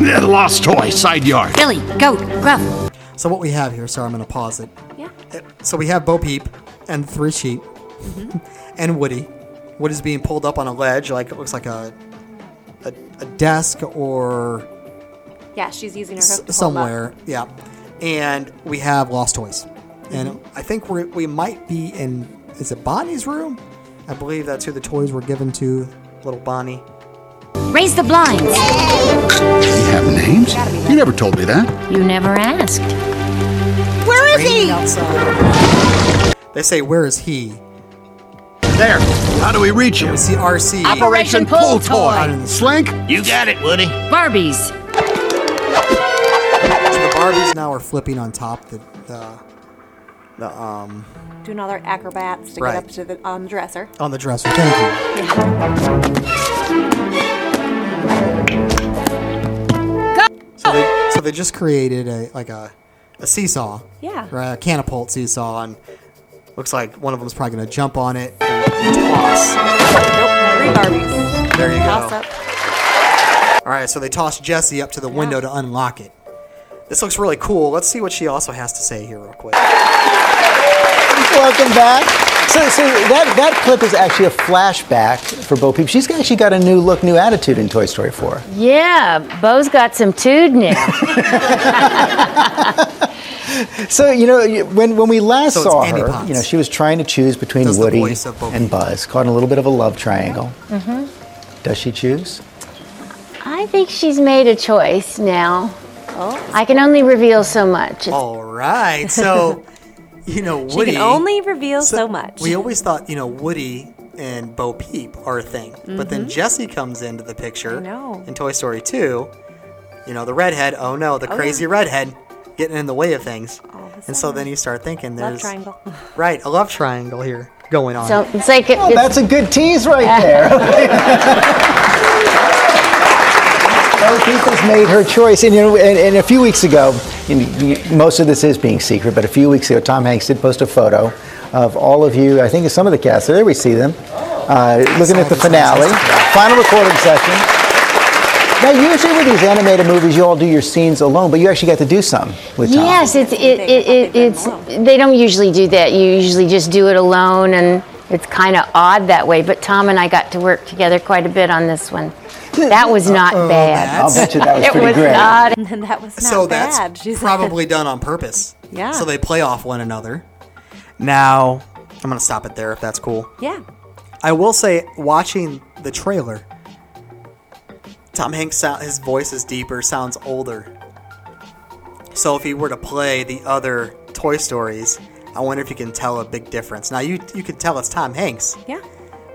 Lost toy, side yard. Billy, goat, gruff. So what we have here, sorry, I'm going to pause it. Yeah. So we have Bo Peep and three sheep Mm-hmm. and Woody. Woody's being pulled up on a ledge, like it looks like a a, a desk or Yeah, she's using her s- hook to hold up. somewhere. Yeah, and we have Lost Toys, and mm-hmm. I think we we might be in. Is it Bonnie's room? I believe that's who the toys were given to, little Bonnie. Raise the blinds. They have names? You never told me that. You never asked. Where is he? Outside. They say, "Where is he?" There. How do we reach it? We him? see RC. Operation Pull Toy. Slink? You got it, Woody. Barbies. So the Barbies now are flipping on top the the, the um Doing all their acrobats to Right. get up to the on the dresser. on the dresser. Thank you. So they, so they just created a like a, a seesaw. Yeah. Right, a catapult seesaw, and looks like one of them's probably gonna jump on it and toss. Nope, three Barbies. There you Toss go. up. All right, so they toss Jessie up to the window to unlock it. This looks really cool. Let's see what she also has to say here, real quick. Welcome back. So, so that, that clip is actually a flashback for Bo Peep. She's actually got a new look, new attitude in Toy Story 4. Yeah, Bo's got some tood now. So you know when when we last So saw her, Potts. you know she was trying to choose between Does Woody voice of Bo and Buzz, caught in a little bit of a love triangle. Mm-hmm. Does she choose? I think she's made a choice now. I can only reveal so much. All right, so you know Woody. She Woody. can only reveal so, much. We always thought, you know, Woody and Bo Peep are a thing. But then Jessie comes into the picture Mm-hmm. I know. in Toy Story 2. You know, the redhead, oh no, the Oh, crazy yeah. redhead getting in the way of things. All And so then you start thinking Love there's triangle. right, a love triangle here going on. So it's like it, Oh, it's, that's a good tease right there. Bo Peep made her choice, and you know, and, and a few weeks ago, you you- most of this is being secret, but a few weeks ago, Tom Hanks did post a photo of all of you. I think it's some of the cast. There we see them, uh, looking at the finale, final recording session. Now, usually with these animated movies, you all do your scenes alone, but you actually got to do some with Tom. yes, it's it, it, it, They- it's they don't usually do that. You usually just do it alone, and it's kind of odd that way. But Tom and I got to work together quite a bit on this one. That was not bad. I'll bet you that was it pretty was great. not. And then that was not so bad. that's She said. probably done on purpose. Yeah. So they play off one another. Now, I'm going to stop it there if that's cool. Yeah. I will say, watching the trailer, Tom Hanks, his voice is deeper, sounds older. So if he were to play the other Toy Stories, I wonder if you can tell a big difference. Now you you can tell it's Tom Hanks, Yeah.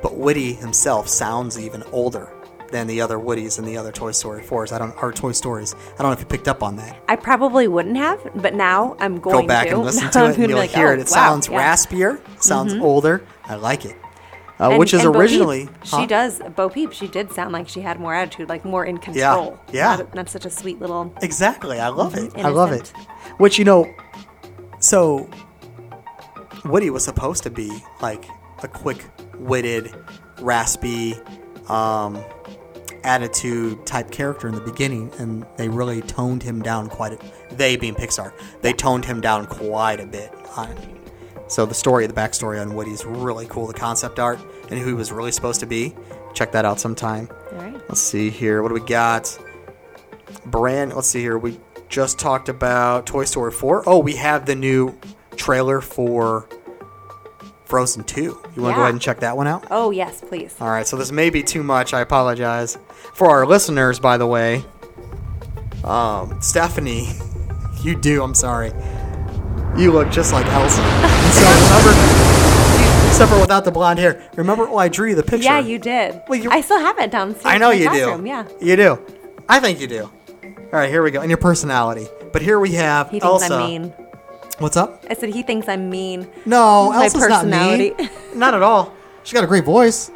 but Woody himself sounds even older than the other Woodies in the other Toy Story fours. I don't or Toy Stories. I don't know if you picked up on that. I probably wouldn't have, but now I'm going to Go back to. and listen to it, and you'll like, hear oh, it. It wow, sounds yeah. raspier, sounds Mhm. older. I like it. Uh, And- which is and Bo Peep, originally she huh? does Bo Peep. She did sound like she had more attitude, like more in control. yeah. yeah. not, not such a sweet little. Exactly. I love it. Mhm, I love it. Which you know, so Woody was supposed to be like a quick-witted, raspy, um, attitude type character in the beginning, and they really toned him down quite. A, they being Pixar, they toned him down quite a bit. On, so the story, the backstory on Woody's really cool. The concept art and who he was really supposed to be. Check that out sometime. All right. Let's see here. What do we got? Brand. Let's see here. We just talked about Toy Story 4. Oh, we have the new trailer for Frozen 2. You want to go ahead and check that one out? Oh yes, please. All right. So this may be too much. I apologize for our listeners. By the way, um, Stephanie, you do. I'm sorry. You look just like Elsa. And so remember, Except for without the blonde hair. Remember, oh, I drew you the picture. Yeah, you did. I still have it downstairs. I know you classroom, do. Yeah. You do. I think you do. All right, here we go. And your personality. But here we have He thinks Elsa. I'm mean. What's up? I said he thinks I'm mean. No, My Elsa's not personality. mean. Not at all. She's got a great voice.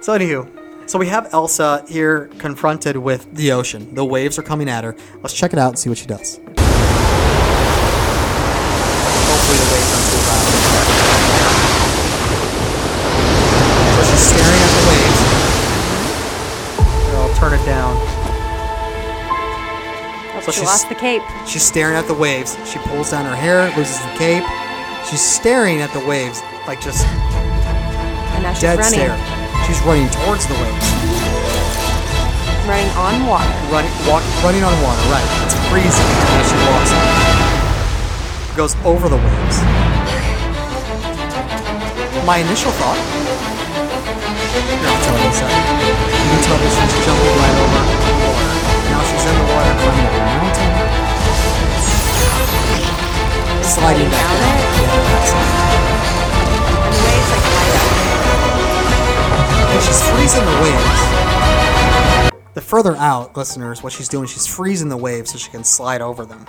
So anywho, so we have Elsa here confronted with the ocean. The waves are coming at her. Let's check it out and see what she does. So she lost the cape. She's staring at the waves. She pulls down her hair, loses the cape. She's staring at the waves, like just And now she's dead running. stare. She's running towards the waves. Running on water. Running, walk, running on water, right. It's freezing as she walks. Goes over the waves. My initial thought. I'll tell you in a second. You can tell that she's jumping right over the water. Now she's in the water climbing up a mountain. Sliding down down. it? Yeah, that's it. And the waves like hide And she's freezing the waves. The further out, listeners, what she's doing, she's freezing the waves so she can slide over them.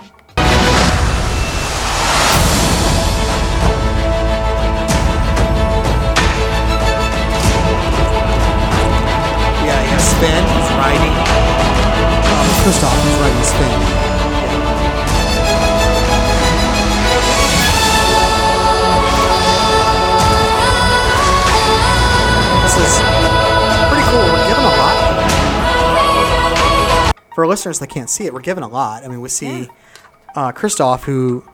Yeah, yeah, Sven is riding. Um, Kristoff is riding Sven. Is pretty cool. We're given a lot. For our listeners that can't see it, we're given a lot. I mean, we see uh, Kristoff who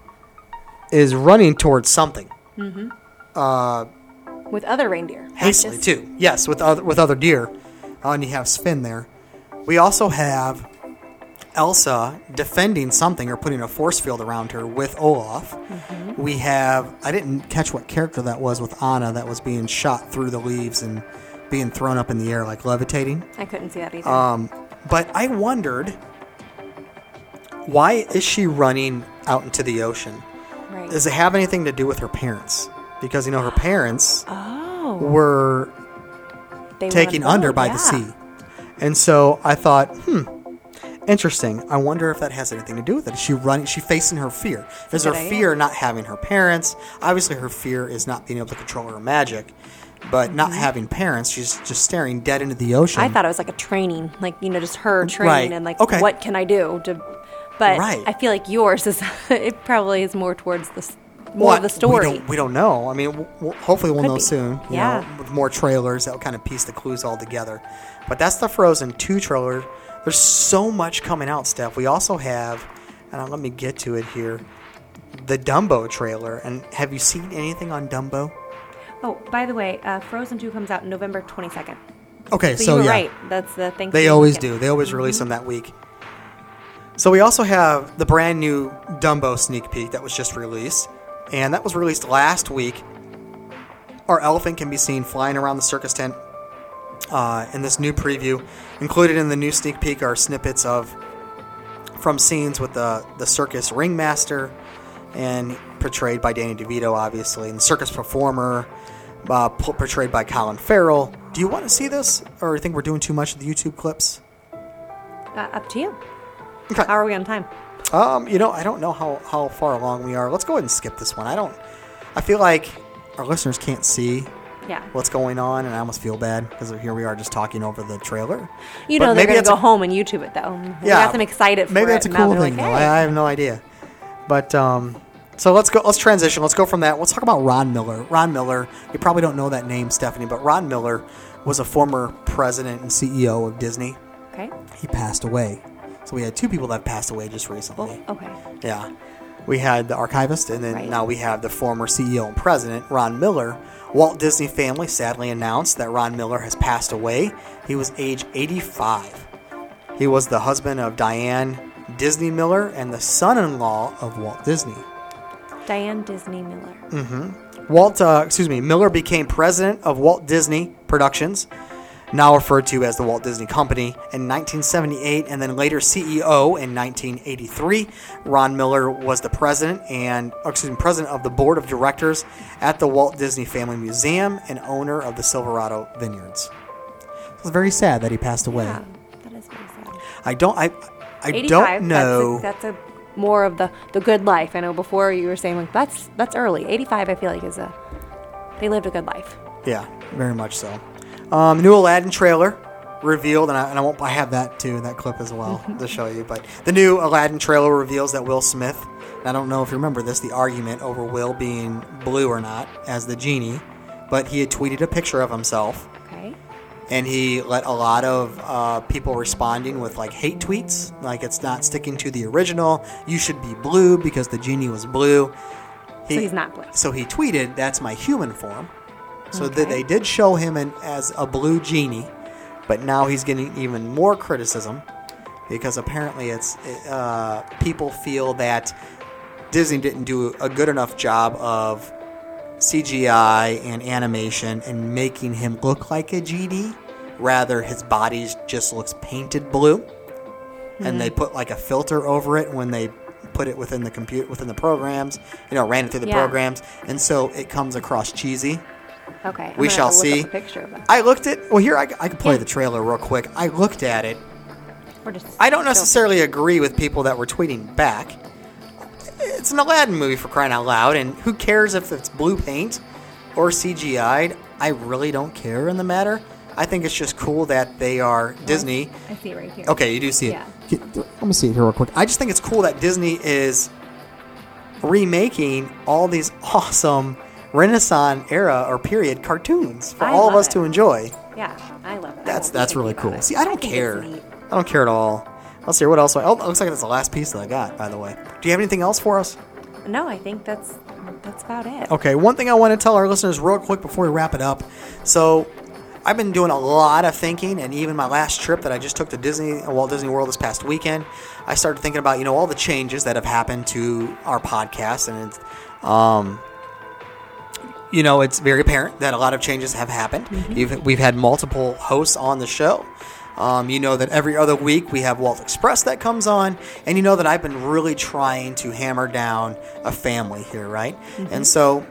is running towards something. Mm-hmm. Uh, With other reindeer. hastily just- too. Yes, with other with other deer. Uh, and you have Sven there. We also have Elsa defending something or putting a force field around her with Olaf. Mm-hmm. We have I didn't catch what character that was with Anna that was being shot through the leaves and being thrown up in the air like levitating. I couldn't see that either. Um, but I wondered why is she running out into the ocean? Right. Does it have anything to do with her parents? Because you know her parents oh. were They taken under boat, by yeah. the sea. And so I thought, hmm, interesting. I wonder if that has anything to do with it. Is she running? Is she facing her fear? Is her fear not having her parents? Obviously, her fear is not being able to control her magic, but not having parents. She's just staring dead into the ocean. Mm-hmm. I thought it was like a training, like you know, just her training Right. and like, Okay. what can I do to? But Right. I feel like yours is it probably is more towards the more Well, of the story. We don't, we don't know. I mean, w- w- hopefully we'll Could know be. soon. You Yeah. know, with more trailers that'll kind of piece the clues all together. But that's the Frozen 2 trailer. There's so much coming out, Steph. We also have, and let me get to it here, the Dumbo trailer. And have you seen anything on Dumbo? Oh, by the way, uh, Frozen Two comes out November twenty second. Okay, so, so yeah. right. That's the thing. They always do. They always release them that week. So we also have the brand new Dumbo sneak peek that was just released, and that was released last week. Our elephant can be seen flying around the circus tent uh, in this new preview. Included in the new sneak peek are snippets of from scenes with the the circus ringmaster, and portrayed by Danny DeVito, obviously, and the circus performer, uh, portrayed by Colin Farrell. Do you want to see this, or you think we're doing too much of the YouTube clips? Uh, up to you. Okay. How are we on time? Um, you know, I don't know how, how far along we are. Let's go ahead and skip this one. I don't. I feel like our listeners can't see Yeah. what's going on, and I almost feel bad because here we are just talking over the trailer. You But know they're maybe gonna go a- home and YouTube it though. We Yeah, got them excited for Maybe that's a cool thing, like, "Hey." I, I have no idea. But um, so let's go. Let's transition. Let's go from that. Let's talk about Ron Miller. Ron Miller. You probably don't know that name, Stephanie, but Ron Miller was a former president and CEO of Disney. Okay. He passed away. So we had two people that passed away just recently. Okay. Yeah. We had the archivist, and then Right. now we have the former CEO and president, Ron Miller. Walt Disney family sadly announced that Ron Miller has passed away. He was age 85. He was the husband of Diane Disney Miller and the son in law of Walt Disney. Diane Disney Miller. hmm Walt, uh, excuse me, Miller became president of Walt Disney Productions, now referred to as the Walt Disney Company, in 1978, and then later CEO in 1983. Ron Miller was the president and excuse me, president of the board of directors at the Walt Disney Family Museum and owner of the Silverado Vineyards. It's very sad that he passed away. Yeah, that is very sad. I don't. I. I 85, don't know. That's a, that's a more of the the good life. I know before you were saying like that's that's early. 85, I feel like is a they lived a good life. Yeah, very much so. Um, new Aladdin trailer revealed, and I, and I won't. I have that too, in that clip as well to show you. But the new Aladdin trailer reveals that Will Smith. and I don't know if you remember this, the argument over Will being blue or not as the genie, but he had tweeted a picture of himself, Okay. and he let a lot of uh, people responding with like hate tweets, like it's not sticking to the original. You should be blue because the genie was blue. So he's not blue. So he tweeted, "That's my human form." So Okay. they did show him in, as a blue genie, but now he's getting even more criticism because apparently it's uh, people feel that Disney didn't do a good enough job of CGI and animation and making him look like a genie. Rather, his body just looks painted blue, and they put like a filter over it when they put it within the computer within the programs. You know, ran it through the Yeah. programs, and so it comes across cheesy. Okay. I'm We shall have to look see. picture. I looked at. Well, here I, I can play Yeah. the trailer real quick. I looked at it. I don't necessarily agree with people that were tweeting back. It's an Aladdin movie for crying out loud, and who cares if it's blue paint or CGI'd? I really don't care in the matter. I think it's just cool that they are Disney. I see it right here. Okay, you do see it. Yeah. Get- Let me see it here real quick. I just think it's cool that Disney is remaking all these awesome Renaissance era or period cartoons for I all of us it. to enjoy. Yeah, I love it. I That's that's really cool. See, I don't think care. I don't care at all. Let's see what else. I, Oh, looks like that's the last piece that I got. By the way, do you have anything else for us? No, I think that's that's about it. Okay, one thing I want to tell our listeners real quick before we wrap it up. So, I've been doing a lot of thinking, and even my last trip that I just took to Disney, Walt Disney World this past weekend, I started thinking about you know all the changes that have happened to our podcast, and it's, um, you know it's very apparent that a lot of changes have happened. You've, we've had multiple hosts on the show. Um, you know that every other week we have Walt Express that comes on, and you know that I've been really trying to hammer down a family here, right? And so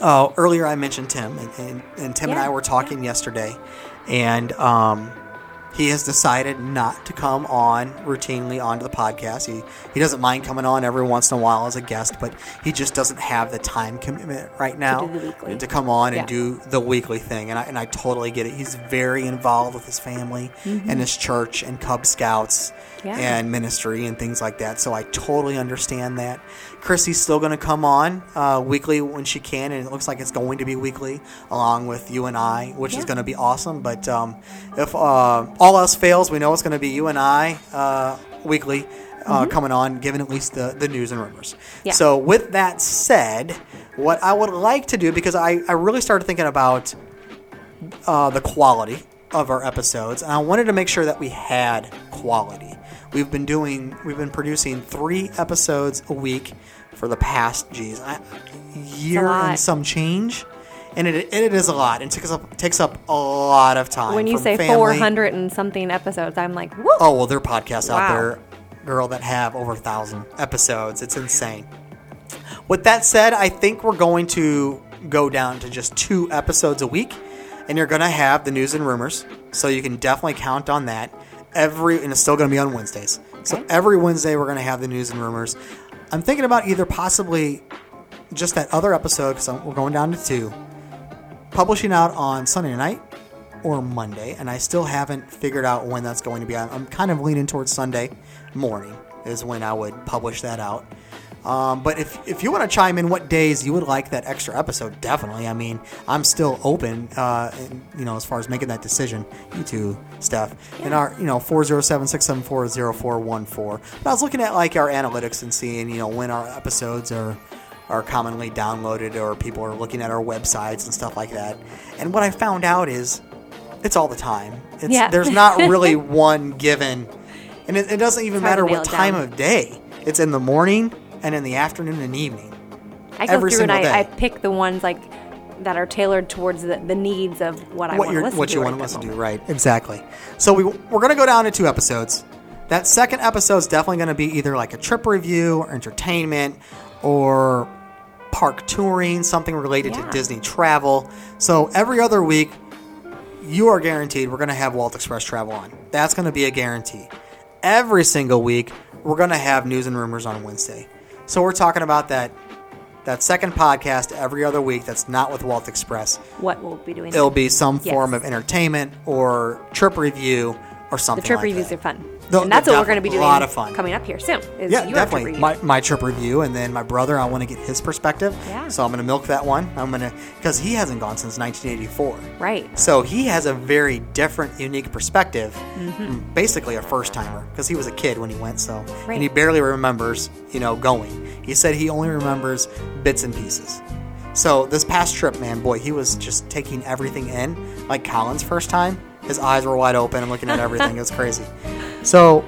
uh, earlier I mentioned Tim, and, and, and Tim and I were talking yesterday, and um, he has decided not to come on routinely onto the podcast. He he doesn't mind coming on every once in a while as a guest, but he just doesn't have the time commitment right now do to come on and Yeah. do the weekly thing. And I and I totally get it. He's very involved with his family and his church and Cub Scouts Yeah. and ministry and things like that. So I totally understand that. Chrissy's still going to come on uh, weekly when she can, and it looks like it's going to be weekly along with you and I, which is going to be awesome. But um, if uh, all else fails, we know it's going to be you and I uh, weekly. Uh, Coming on, giving at least the, the news and rumors. Yeah. So, with that said, what I would like to do, because I, I really started thinking about uh, the quality of our episodes, and I wanted to make sure that we had quality. We've been doing, we've been producing three episodes a week for the past, geez, I, year and some change, and it, it is a lot. It takes up takes up a lot of time. When you say family- 400 and something episodes, I'm like, whoa. Oh well, there are podcasts out there, girl, that have over a thousand episodes. It's insane. With that said, I think we're going to go down to just two episodes a week, and you're going to have the news and rumors. So you can definitely count on that. Every and it's still going to be on Wednesdays. So every Wednesday we're going to have the news and rumors. I'm thinking about either possibly just that other episode because we're going down to two, publishing out on Sunday night or Monday, and I still haven't figured out when that's going to be. I'm, I'm kind of leaning towards Sunday morning is when I would publish that out. Um, but if, if you want to chime in what days you would like that extra episode, definitely. I mean, I'm still open, uh, and, you know, as far as making that decision. You too, Steph. And our, you know, 407-674-0414. But I was looking at, like, our analytics and seeing, you know, when our episodes are are commonly downloaded or people are looking at our websites and stuff like that. And what I found out is it's all the time. It's, Yeah. There's not really one given, and it, it doesn't even matter what time down. of day. It's in the morning and in the afternoon and evening. I go every through and single I, I pick the ones like that are tailored towards the, the needs of what I what want you're to listen what to. you right want to listen to, right? Exactly. So we we're gonna go down to two episodes. That second episode is definitely gonna be either like a trip review or entertainment or park touring, something related Yeah. to Disney travel. So every other week, you are guaranteed we're gonna have Walt Express travel on. That's gonna be a guarantee. Every single week, we're gonna have news and rumors on Wednesday. So we're talking about that that second podcast every other week that's not with Walt Express What we'll be doing. it'll be some Yes. form of entertainment or trip review or something. The trip like reviews that. are fun. They'll- and that's what we're going to be doing a lot of fun. coming up here soon. Is Yeah, definitely. My, my trip review, and then my brother, I want to get his perspective. Yeah. So I'm going to milk that one. I'm going to because he hasn't gone since 1984. right. So he has a very different, unique perspective. Mhm. Basically, a first timer because he was a kid when he went. So Right. and he barely remembers, you know, going. He said he only remembers bits and pieces. So this past trip, man, boy, he was just taking everything in. Like Colin's first time, his eyes were wide open and looking at everything. it was crazy. So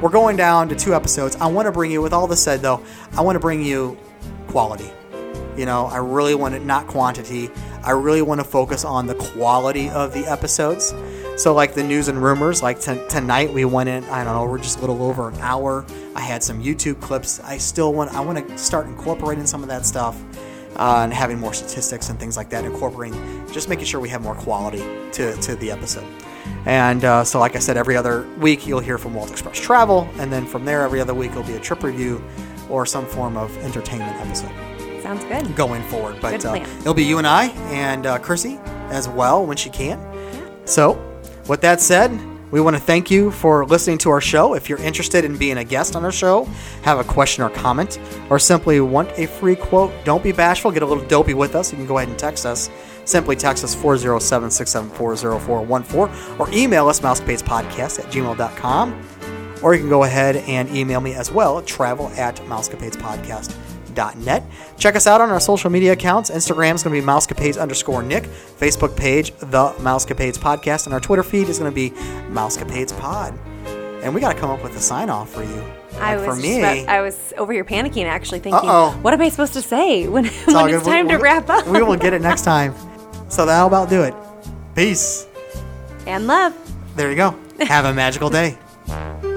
we're going down to two episodes. I want to bring you, with all this said though, I want to bring you quality. You know, I really want it, not quantity. I really want to focus on the quality of the episodes. So, like the news and rumors, like t- tonight we went in. I don't know, we're just a little over an hour. I had some YouTube clips. I still want. I want to start incorporating some of that stuff uh, and having more statistics and things like that. Incorporating, just making sure we have more quality to to the episode. And uh, so, like I said, every other week you'll hear from Walt Express Travel, and then from there, every other week it'll be a trip review or some form of entertainment episode Sounds good. going forward. But uh, it'll be you and I and uh, Chrissy as well when she can. So, with that said, we want to thank you for listening to our show. If you're interested in being a guest on our show, have a question or comment, or simply want a free quote, don't be bashful. Get a little dopey with us. You can go ahead and text us. Simply text us 407 674 0414 or email us mousecapadespodcast at gmail.com. Or you can go ahead and email me as well, travel at Check us out on our social media accounts. Instagram is going to be mousecapades underscore Nick. Facebook page, The Mousecapades Podcast. And our Twitter feed is going to be Mousecapades Pod. And we got to come up with a sign off for you. I Like was for me, about- I was over here panicking, actually thinking, Uh-oh. what am I supposed to say when, it's when it's time We- to wrap up? we will get it next time. So that'll about do it. Peace. and love. There you go. Have a magical day.